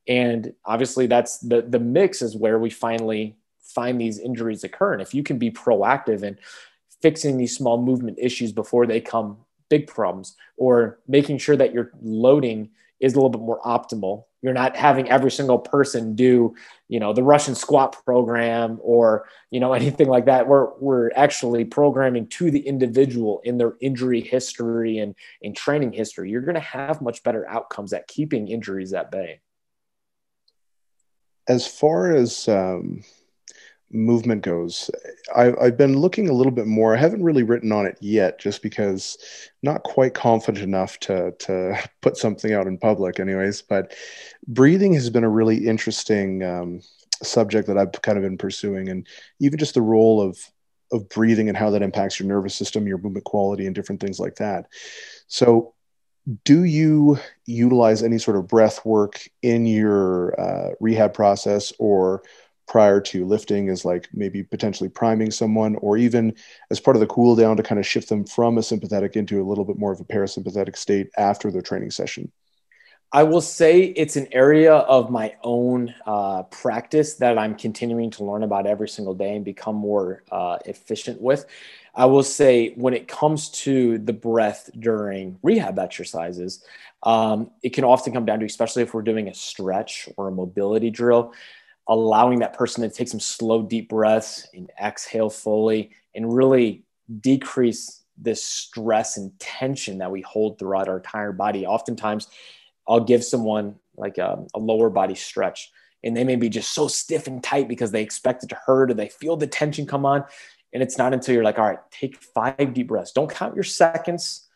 And obviously that's the the mix is where we finally find these injuries occur. And if you can be proactive in fixing these small movement issues before they come big problems or making sure that your loading is a little bit more optimal you're not having every single person do you know the russian squat program or you know anything like that. We're we're actually programming to the individual in their injury history and in training history. You're going to have much better outcomes at keeping injuries at bay. As far as um, movement goes, I, I've been looking a little bit more. I haven't really written on it yet, just because not quite confident enough to to put something out in public, anyways. But breathing has been a really interesting um, subject that I've kind of been pursuing, and even just the role of of breathing and how that impacts your nervous system, your movement quality, and different things like that. So, do you utilize any sort of breath work in your uh, rehab process, or prior to lifting is like maybe potentially priming someone or even as part of the cool down to kind of shift them from a sympathetic into a little bit more of a parasympathetic state after their training session. I will say it's an area of my own uh, practice that i'm continuing to learn about every single day and become more uh, efficient with. I will say when it comes to the breath during rehab exercises um, it can often come down to especially if we're doing a stretch or a mobility drill allowing that person to take some slow, deep breaths and exhale fully and really decrease this stress and tension that we hold throughout our entire body. Oftentimes, I'll give someone like a, a, lower body stretch, and they may be just so stiff and tight because they expect it to hurt or they feel the tension come on. And it's not until you're like, all right, take five deep breaths. Don't count your seconds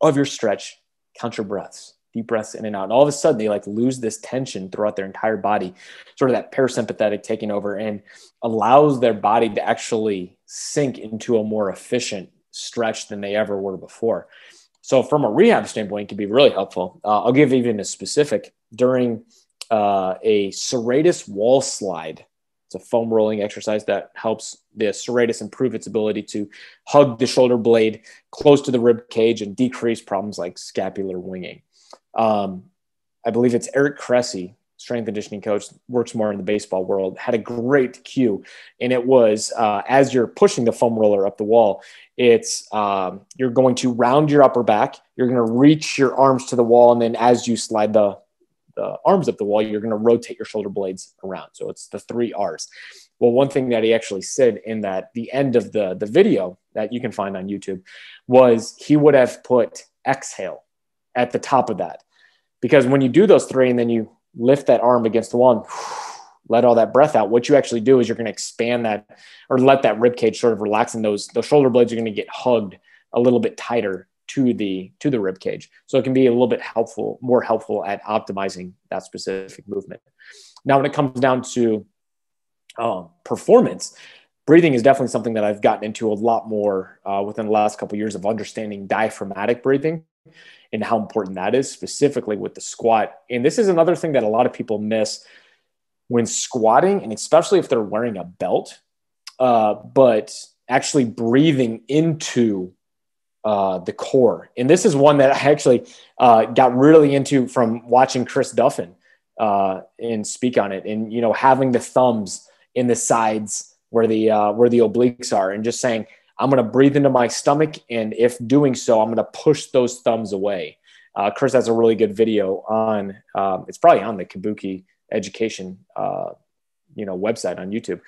of your stretch, count your breaths, deep breaths in and out. And all of a sudden, they like lose this tension throughout their entire body, sort of that parasympathetic taking over and allows their body to actually sink into a more efficient stretch than they ever were before. So, from a rehab standpoint, it can be really helpful. Uh, I'll give even a specific during uh, a serratus wall slide. It's a foam rolling exercise that helps the serratus improve its ability to hug the shoulder blade close to the rib cage and decrease problems like scapular winging. Um, I believe it's Eric Cressey, strength conditioning coach, works more in the baseball world, had a great cue. And it was uh, as you're pushing the foam roller up the wall, it's um, you're going to round your upper back, you're going to reach your arms to the wall, and then as you slide the the arms up the wall, you're going to rotate your shoulder blades around. So it's the three R's. Well, one thing that he actually said in that the end of the the video that you can find on YouTube was he would have put exhale at the top of that because when you do those three and then you lift that arm against the wall and let all that breath out. What you actually do is you're going to expand that or let that rib cage sort of relax, and those those shoulder blades are going to get hugged a little bit tighter to the to the rib cage. So it can be a little bit helpful, more helpful at optimizing that specific movement. Now, when it comes down to um, performance, breathing is definitely something that I've gotten into a lot more uh, within the last couple of years of understanding diaphragmatic breathing and how important that is specifically with the squat. And this is another thing that a lot of people miss when squatting, and especially if they're wearing a belt, uh, but actually breathing into uh, the core. And this is one that I actually uh, got really into from watching Chris Duffin uh, and speak on it, and you know having the thumbs in the sides where the uh, where the obliques are, and just saying I'm going to breathe into my stomach. And if doing so, I'm going to push those thumbs away. Uh, Chris has a really good video on, um, it's probably on the Kabuki education, uh, you know, website on YouTube.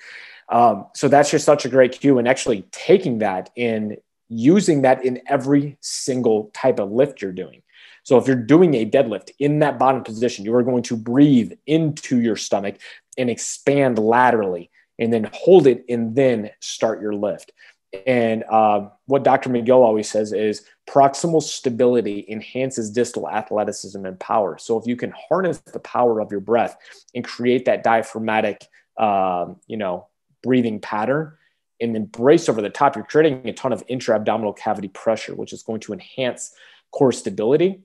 Um, so that's just such a great cue. And actually taking that in using that in every single type of lift you're doing. So if you're doing a deadlift in that bottom position, you are going to breathe into your stomach and expand laterally and then hold it and then start your lift. And uh, what Dr. McGill always says is proximal stability enhances distal athleticism and power. So if you can harness the power of your breath and create that diaphragmatic, uh, you know, breathing pattern, and then brace over the top, you're creating a ton of intra-abdominal cavity pressure, which is going to enhance core stability.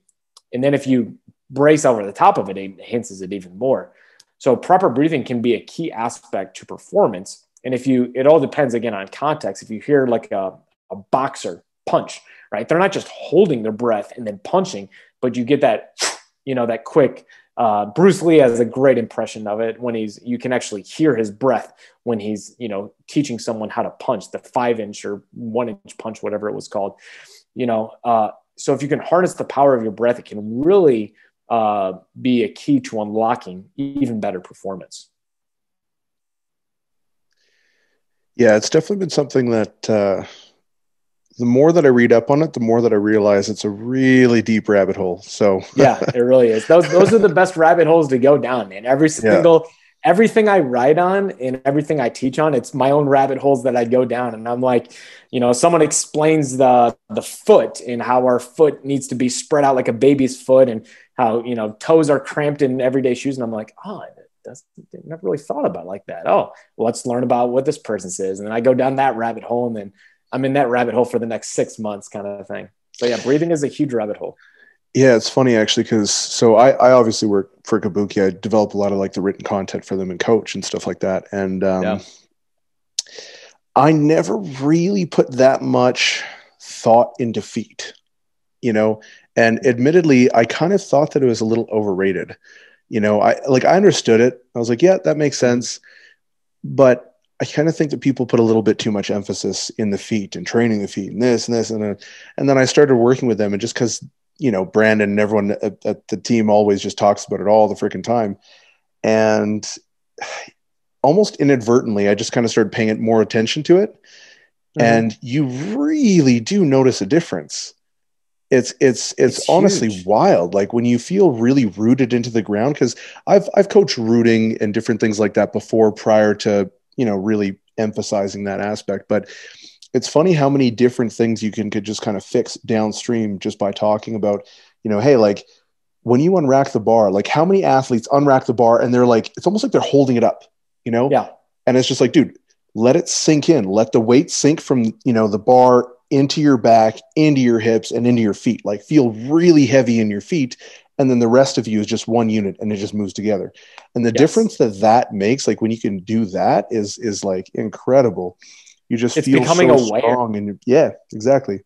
And then if you brace over the top of it, it enhances it even more. So proper breathing can be a key aspect to performance and if you, it all depends again on context. If you hear like a, a boxer punch, right? They're not just holding their breath and then punching, but you get that, you know, that quick. Uh, Bruce Lee has a great impression of it when he's, you can actually hear his breath when he's, you know, teaching someone how to punch the five inch or one inch punch, whatever it was called, you know. Uh, so if you can harness the power of your breath, it can really uh, be a key to unlocking even better performance. Yeah, it's definitely been something that uh, the more that I read up on it, the more that I realize it's a really deep rabbit hole. So yeah, it really is. Those those are the best rabbit holes to go down, man. Every single yeah. everything I write on and everything I teach on, it's my own rabbit holes that I go down. And I'm like, you know, someone explains the the foot and how our foot needs to be spread out like a baby's foot and how you know toes are cramped in everyday shoes. And I'm like, oh, that's never really thought about like that. Oh, well, let's learn about what this person says. And then I go down that rabbit hole and then I'm in that rabbit hole for the next six months kind of thing. So yeah, breathing is a huge rabbit hole. Yeah, it's funny actually because so I, I obviously work for Kabuki. I develop a lot of like the written content for them and coach and stuff like that. And um, yeah. I never really put that much thought into feet, you know. And admittedly, I kind of thought that it was a little overrated you know i like i understood it i was like yeah that makes sense but i kind of think that people put a little bit too much emphasis in the feet and training the feet and this and this and then, and then i started working with them and just because you know brandon and everyone at, at the team always just talks about it all the freaking time and almost inadvertently, I just kind of started paying it more attention to it. Mm-hmm. And you really do notice a difference. It's it's it's, it's honestly huge. wild. Like when you feel really rooted into the ground, because I've I've coached rooting and different things like that before prior to, you know, really emphasizing that aspect. But it's funny how many different things you can could just kind of fix downstream just by talking about, you know, hey, like when you unrack the bar, like how many athletes unrack the bar and they're like, it's almost like they're holding it up, you know? Yeah. And it's just like, dude, let it sink in. Let the weight sink from, you know, the bar into your back, into your hips, and into your feet. Like feel really heavy in your feet. And then the rest of you is just one unit and it just moves together. And the yes. difference that that makes, like when you can do that is, is like incredible. You just it's feel becoming so aware. strong and yeah, exactly.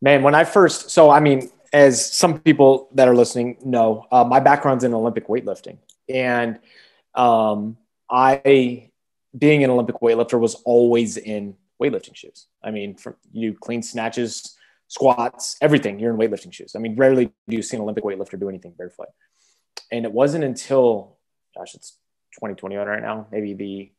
Man, when I first, so I mean, as some people that are listening know, uh, my background's in Olympic weightlifting, and um, I, being an Olympic weightlifter, was always in weightlifting shoes. I mean, you clean snatches, squats, everything. You're in weightlifting shoes. I mean, rarely do you see an Olympic weightlifter do anything barefoot. And it wasn't until, gosh, it's 2021 right now, maybe the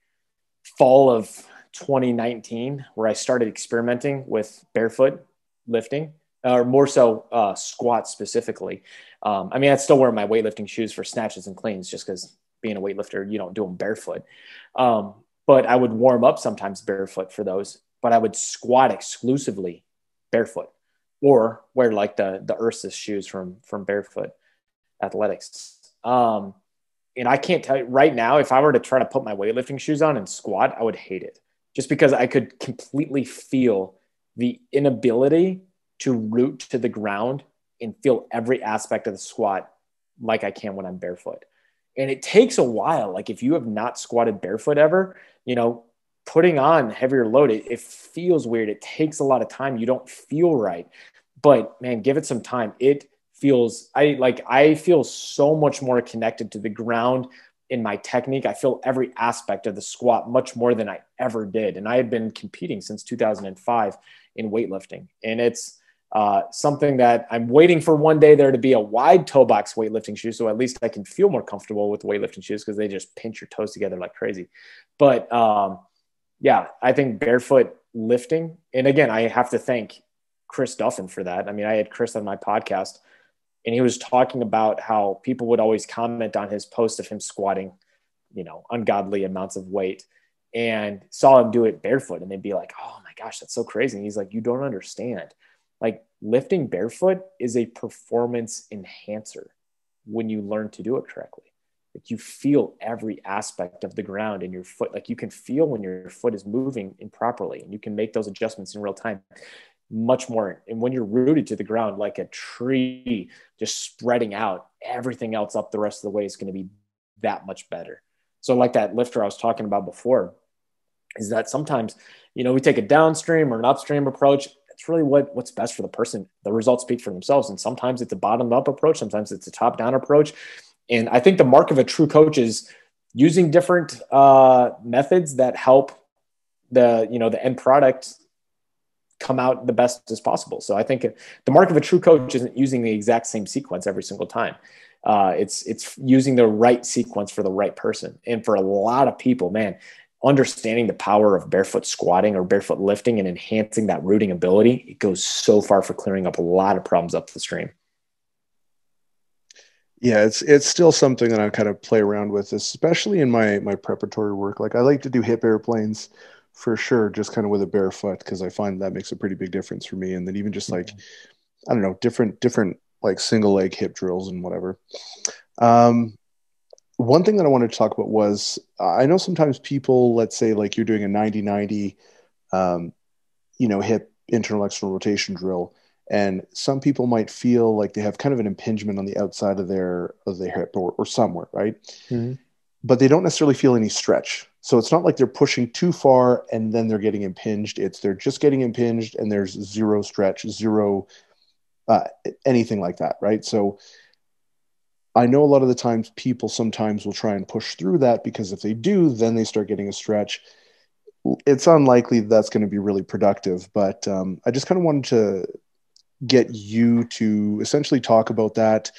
fall of 2019, where I started experimenting with barefoot lifting or more so uh, squats specifically. Um, I mean, I'd still wear my weightlifting shoes for snatches and cleans just because being a weightlifter, you don't do them barefoot. Um, but I would warm up sometimes barefoot for those, but I would squat exclusively barefoot or wear like the, the Ursus shoes from, from barefoot athletics. Um, and I can't tell you right now, if I were to try to put my weightlifting shoes on and squat, I would hate it just because I could completely feel the inability to root to the ground and feel every aspect of the squat like I can when I'm barefoot. And it takes a while. Like if you have not squatted barefoot ever, you know, putting on heavier load, it, it feels weird. It takes a lot of time. You don't feel right. But man, give it some time. It feels I like I feel so much more connected to the ground in my technique. I feel every aspect of the squat much more than I ever did. And I had been competing since 2005 in weightlifting. And it's uh, something that I'm waiting for one day there to be a wide toe box weightlifting shoe, so at least I can feel more comfortable with weightlifting shoes because they just pinch your toes together like crazy. But um, yeah, I think barefoot lifting, and again, I have to thank Chris Duffin for that. I mean, I had Chris on my podcast, and he was talking about how people would always comment on his post of him squatting, you know, ungodly amounts of weight, and saw him do it barefoot, and they'd be like, "Oh my gosh, that's so crazy." And he's like, "You don't understand." Like lifting barefoot is a performance enhancer when you learn to do it correctly. Like you feel every aspect of the ground in your foot. Like you can feel when your foot is moving improperly and you can make those adjustments in real time much more. And when you're rooted to the ground like a tree, just spreading out, everything else up the rest of the way is going to be that much better. So, like that lifter I was talking about before, is that sometimes, you know, we take a downstream or an upstream approach it's really what what's best for the person. The results speak for themselves, and sometimes it's a bottom up approach, sometimes it's a top down approach. And I think the mark of a true coach is using different uh, methods that help the you know the end product come out the best as possible. So I think the mark of a true coach isn't using the exact same sequence every single time. Uh, it's it's using the right sequence for the right person. And for a lot of people, man, understanding the power of barefoot squatting or barefoot lifting and enhancing that rooting ability, it goes so far for clearing up a lot of problems up the stream. Yeah, it's it's still something that I kind of play around with, especially in my my preparatory work. Like I like to do hip airplanes for sure, just kind of with a barefoot because I find that makes a pretty big difference for me. And then even just like mm-hmm. I don't know, different different like single leg hip drills and whatever. Um, one thing that I wanted to talk about was I know sometimes people, let's say, like you're doing a 90 90, um, you know, hip internal external rotation drill, and some people might feel like they have kind of an impingement on the outside of their of their hip or, or somewhere, right? Mm-hmm. But they don't necessarily feel any stretch. So it's not like they're pushing too far and then they're getting impinged. It's they're just getting impinged and there's zero stretch, zero uh, anything like that, right? So I know a lot of the times people sometimes will try and push through that because if they do, then they start getting a stretch. It's unlikely that's going to be really productive, but um, I just kind of wanted to get you to essentially talk about that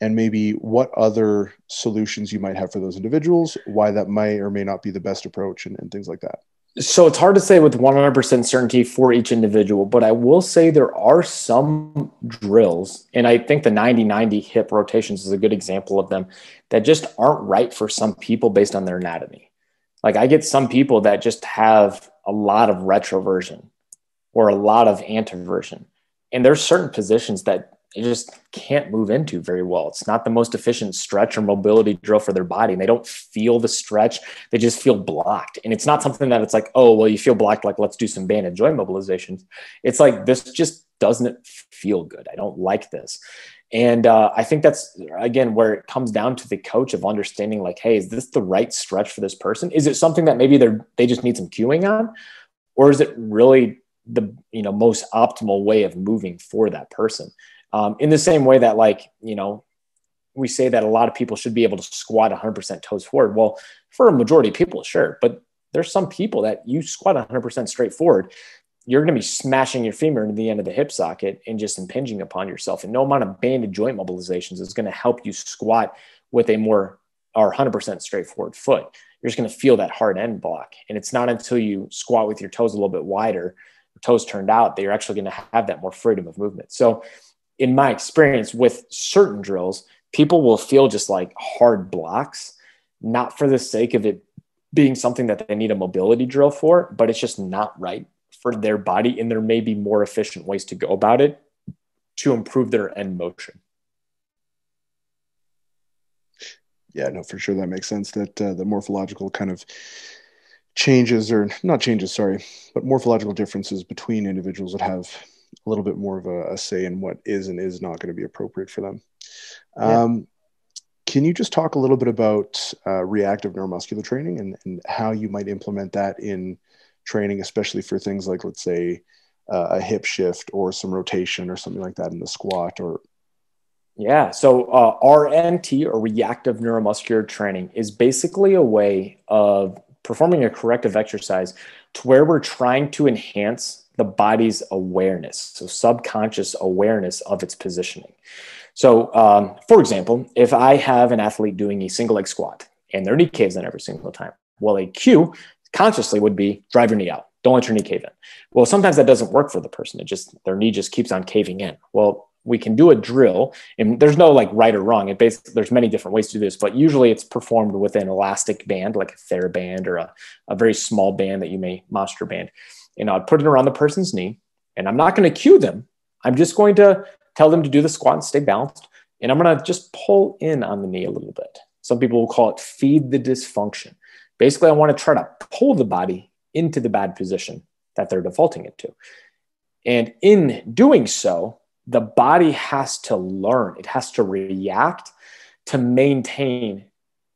and maybe what other solutions you might have for those individuals, why that might or may not be the best approach, and, and things like that. So it's hard to say with 100% certainty for each individual, but I will say there are some drills, and I think the 90 90 hip rotations is a good example of them that just aren't right for some people based on their anatomy. Like I get some people that just have a lot of retroversion or a lot of anteversion. And there's certain positions that they just can't move into very well. It's not the most efficient stretch or mobility drill for their body. And they don't feel the stretch. They just feel blocked. And it's not something that it's like, oh, well, you feel blocked, like let's do some band and joint mobilizations. It's like this just doesn't feel good. I don't like this. And uh, I think that's again where it comes down to the coach of understanding, like, hey, is this the right stretch for this person? Is it something that maybe they're they just need some cueing on, or is it really the you know most optimal way of moving for that person? Um, in the same way that like you know we say that a lot of people should be able to squat 100% toes forward. Well, for a majority of people, sure, but there's some people that you squat 100% straight forward you're going to be smashing your femur into the end of the hip socket and just impinging upon yourself. And no amount of banded joint mobilizations is going to help you squat with a more or 100% straightforward foot. You're just going to feel that hard end block. And it's not until you squat with your toes a little bit wider, toes turned out, that you're actually going to have that more freedom of movement. So, in my experience with certain drills, people will feel just like hard blocks, not for the sake of it being something that they need a mobility drill for, but it's just not right for their body and there may be more efficient ways to go about it to improve their end motion. Yeah no for sure that makes sense that uh, the morphological kind of changes or not changes sorry but morphological differences between individuals that have little bit more of a, a say in what is and is not going to be appropriate for them yeah. um, can you just talk a little bit about uh, reactive neuromuscular training and, and how you might implement that in training, especially for things like, let's say, uh, a hip shift or some rotation or something like that in the squat or yeah. So uh, RNT or reactive neuromuscular training is basically a way of performing a corrective exercise to where we're trying to enhance the body's awareness, so subconscious awareness of its positioning. So, um, for example, if I have an athlete doing a single leg squat and their knee caves in every single time, well, a cue consciously would be drive your knee out. Don't let your knee cave in. Well, sometimes that doesn't work for the person. It just their knee just keeps on caving in. Well, we can do a drill, and there's no like right or wrong. It basically there's many different ways to do this, but usually it's performed with an elastic band, like a TheraBand or a, a very small band that you may monster band. And I'd put it around the person's knee, and I'm not going to cue them. I'm just going to tell them to do the squat and stay balanced. And I'm going to just pull in on the knee a little bit. Some people will call it feed the dysfunction. Basically, I want to try to pull the body into the bad position that they're defaulting it to. And in doing so, the body has to learn, it has to react to maintain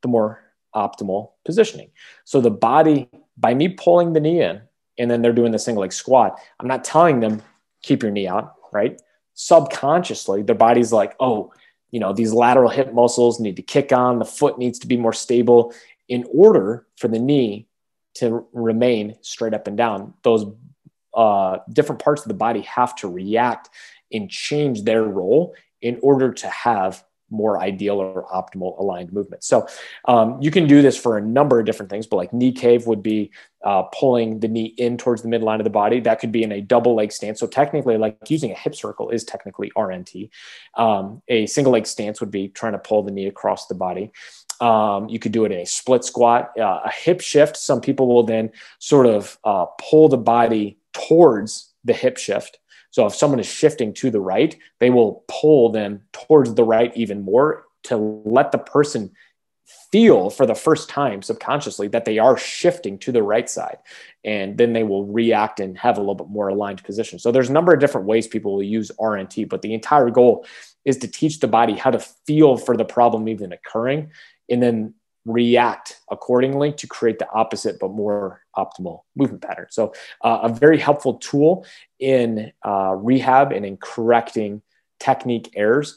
the more optimal positioning. So the body, by me pulling the knee in, and then they're doing the single leg squat, I'm not telling them, keep your knee out, right? Subconsciously, their body's like, oh, you know, these lateral hip muscles need to kick on, the foot needs to be more stable in order for the knee to remain straight up and down, those uh, different parts of the body have to react and change their role in order to have more ideal or optimal aligned movement. So um, you can do this for a number of different things, but like knee cave would be uh, pulling the knee in towards the midline of the body. That could be in a double leg stance. So technically, like using a hip circle is technically RNT. Um, a single leg stance would be trying to pull the knee across the body. Um, you could do it in a split squat, uh, a hip shift. Some people will then sort of uh, pull the body towards the hip shift. So if someone is shifting to the right, they will pull them towards the right even more to let the person feel for the first time subconsciously that they are shifting to the right side. And then they will react and have a little bit more aligned position. So there's a number of different ways people will use rnt but the entire goal is to teach the body how to feel for the problem even occurring. And then react accordingly to create the opposite but more optimal movement pattern. So, uh, a very helpful tool in uh, rehab and in correcting technique errors,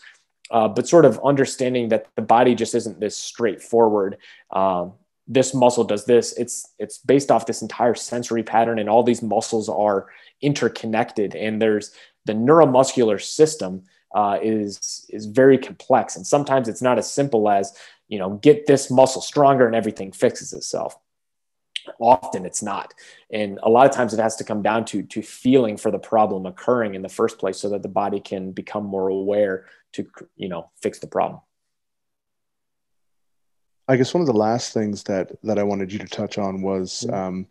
uh, but sort of understanding that the body just isn't this straightforward. Um, this muscle does this. It's it's based off this entire sensory pattern, and all these muscles are interconnected. And there's the neuromuscular system uh, is is very complex, and sometimes it's not as simple as you know get this muscle stronger and everything fixes itself. Often it's not, and a lot of times it has to come down to to feeling for the problem occurring in the first place, so that the body can become more aware to you know fix the problem. I guess one of the last things that that I wanted you to touch on was mm-hmm. um,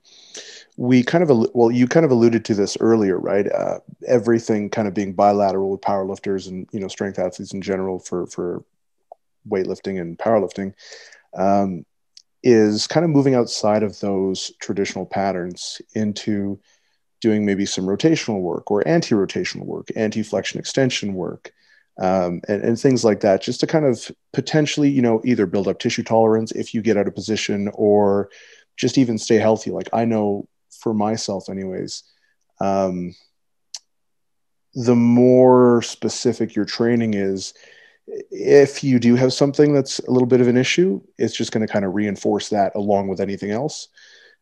we kind of well you kind of alluded to this earlier, right? Uh, everything kind of being bilateral with powerlifters and you know strength athletes in general for for weightlifting and powerlifting um, is kind of moving outside of those traditional patterns into doing maybe some rotational work or anti-rotational work, anti-flexion extension work um, and, and things like that, just to kind of potentially, you know, either build up tissue tolerance if you get out of position or just even stay healthy. Like I know for myself, anyways, um, the more specific your training is, if you do have something that's a little bit of an issue, it's just going to kind of reinforce that along with anything else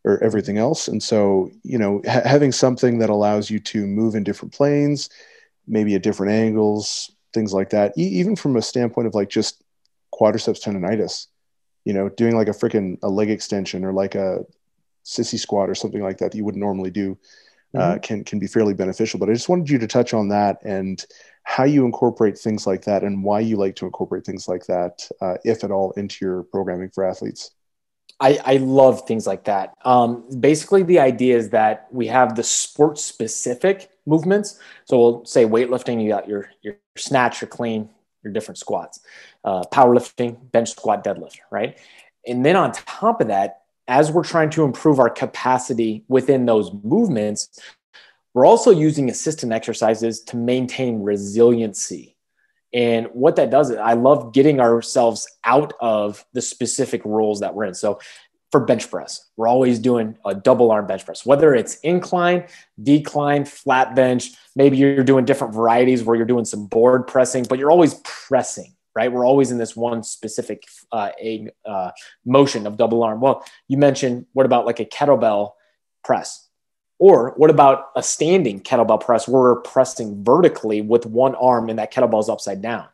or everything else. And so, you know, ha- having something that allows you to move in different planes, maybe at different angles, things like that. E- even from a standpoint of like just quadriceps tendonitis, you know, doing like a freaking a leg extension or like a sissy squat or something like that that you wouldn't normally do uh, mm-hmm. can can be fairly beneficial. But I just wanted you to touch on that and how you incorporate things like that and why you like to incorporate things like that, uh, if at all, into your programming for athletes. I, I love things like that. Um, basically, the idea is that we have the sport specific movements. So we'll say weightlifting, you got your your snatch, your clean, your different squats, uh, powerlifting, bench squat, deadlift, right? And then on top of that, as we're trying to improve our capacity within those movements, we're also using assistant exercises to maintain resiliency. And what that does is I love getting ourselves out of the specific roles that we're in. So for bench press. We're always doing a double arm bench press, whether it's incline, decline, flat bench. Maybe you're doing different varieties where you're doing some board pressing, but you're always pressing, right? We're always in this one specific uh, a, uh, motion of double arm. Well, you mentioned what about like a kettlebell press? Or what about a standing kettlebell press where we're pressing vertically with one arm and that kettlebell is upside down?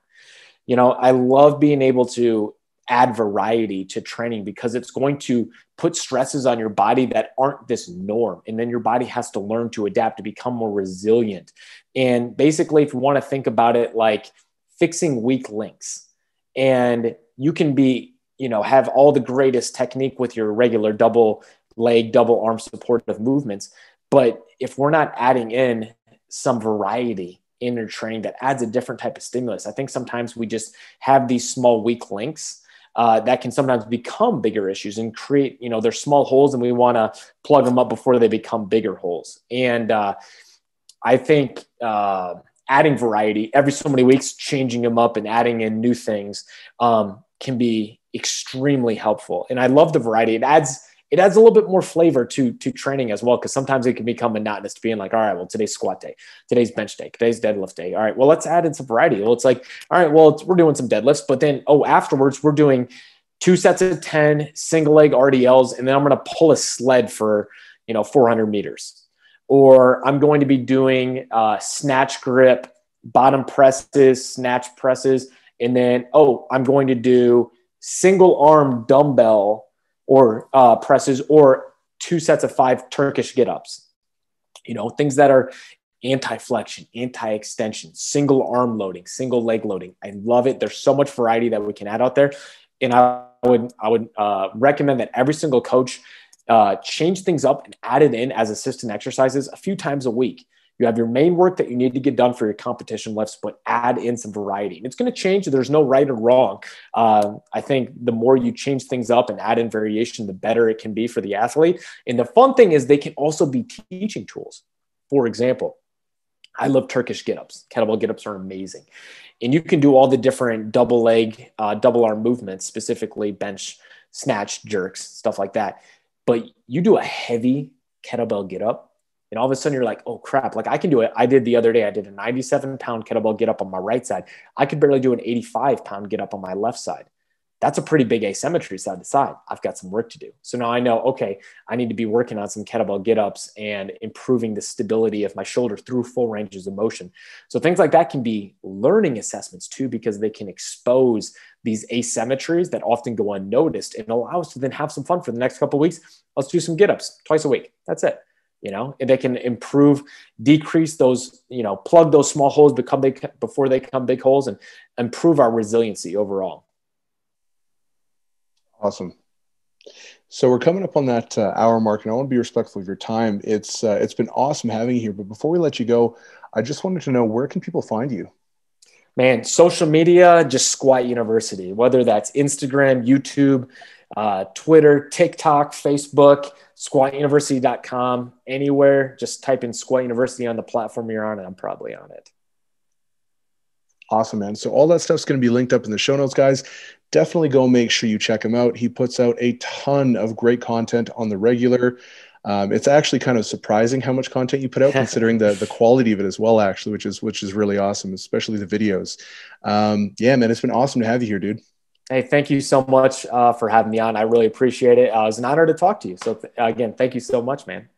You know, I love being able to add variety to training because it's going to put stresses on your body that aren't this norm. And then your body has to learn to adapt to become more resilient. And basically, if you want to think about it like fixing weak links, and you can be, you know, have all the greatest technique with your regular double leg, double arm supportive movements. But if we're not adding in some variety in your training that adds a different type of stimulus, I think sometimes we just have these small weak links uh, that can sometimes become bigger issues and create, you know, they're small holes and we want to plug them up before they become bigger holes. And uh, I think uh, adding variety every so many weeks, changing them up and adding in new things um, can be extremely helpful. And I love the variety. It adds it adds a little bit more flavor to to training as well because sometimes it can become monotonous to being like all right well today's squat day today's bench day today's deadlift day. All right well let's add in some variety. Well it's like all right well we're doing some deadlifts but then oh afterwards we're doing two sets of 10 single leg rdls and then i'm going to pull a sled for you know 400 meters. Or i'm going to be doing uh, snatch grip bottom presses snatch presses and then oh i'm going to do single arm dumbbell or uh, presses or two sets of five Turkish get ups. You know, things that are anti flexion, anti extension, single arm loading, single leg loading. I love it. There's so much variety that we can add out there. And I would, I would uh, recommend that every single coach uh, change things up and add it in as assistant exercises a few times a week. You have your main work that you need to get done for your competition lifts, but add in some variety. And it's going to change. There's no right or wrong. Uh, I think the more you change things up and add in variation, the better it can be for the athlete. And the fun thing is they can also be teaching tools. For example, I love Turkish get ups. Kettlebell get ups are amazing. And you can do all the different double leg, uh, double arm movements, specifically bench, snatch, jerks, stuff like that. But you do a heavy kettlebell get up, and all of a sudden you're like, oh crap, like I can do it. I did the other day, I did a 97 pound kettlebell get up on my right side. I could barely do an 85 pound get up on my left side. that's a pretty big asymmetry side to side. I've got some work to do. So now I know, okay, I need to be working on some kettlebell get ups and improving the stability of my shoulder through full ranges of motion. So things like that can be learning assessments too, because they can expose these asymmetries that often go unnoticed and allow us to then have some fun for the next couple weeks. Let's do some get ups twice a week. That's it you know and they can improve decrease those you know plug those small holes become big before they become big holes and improve our resiliency overall Awesome. So we're coming up on that uh, hour mark, and I want to be respectful of your time. It's uh, it's been awesome having you here, but before we let you go, I just wanted to know where can people find you? Man, social media, just Squat University. Whether that's Instagram, YouTube, uh, Twitter, TikTok, Facebook, SquatUniversity.com, anywhere. Just type in Squat University on the platform you're on, and I'm probably on it. Awesome, man. So all that stuff's going to be linked up in the show notes, guys definitely go make sure you check him out. He puts out a ton of great content on the regular. Um, it's actually kind of surprising how much content you put out, considering the the quality of it as well. Actually, which is which is really awesome, especially the videos. Um, yeah, man, it's been awesome to have you here, dude. Hey, thank you so much uh, for having me on. I really appreciate it. Uh, it was an honor to talk to you. So th- again, thank you so much, man.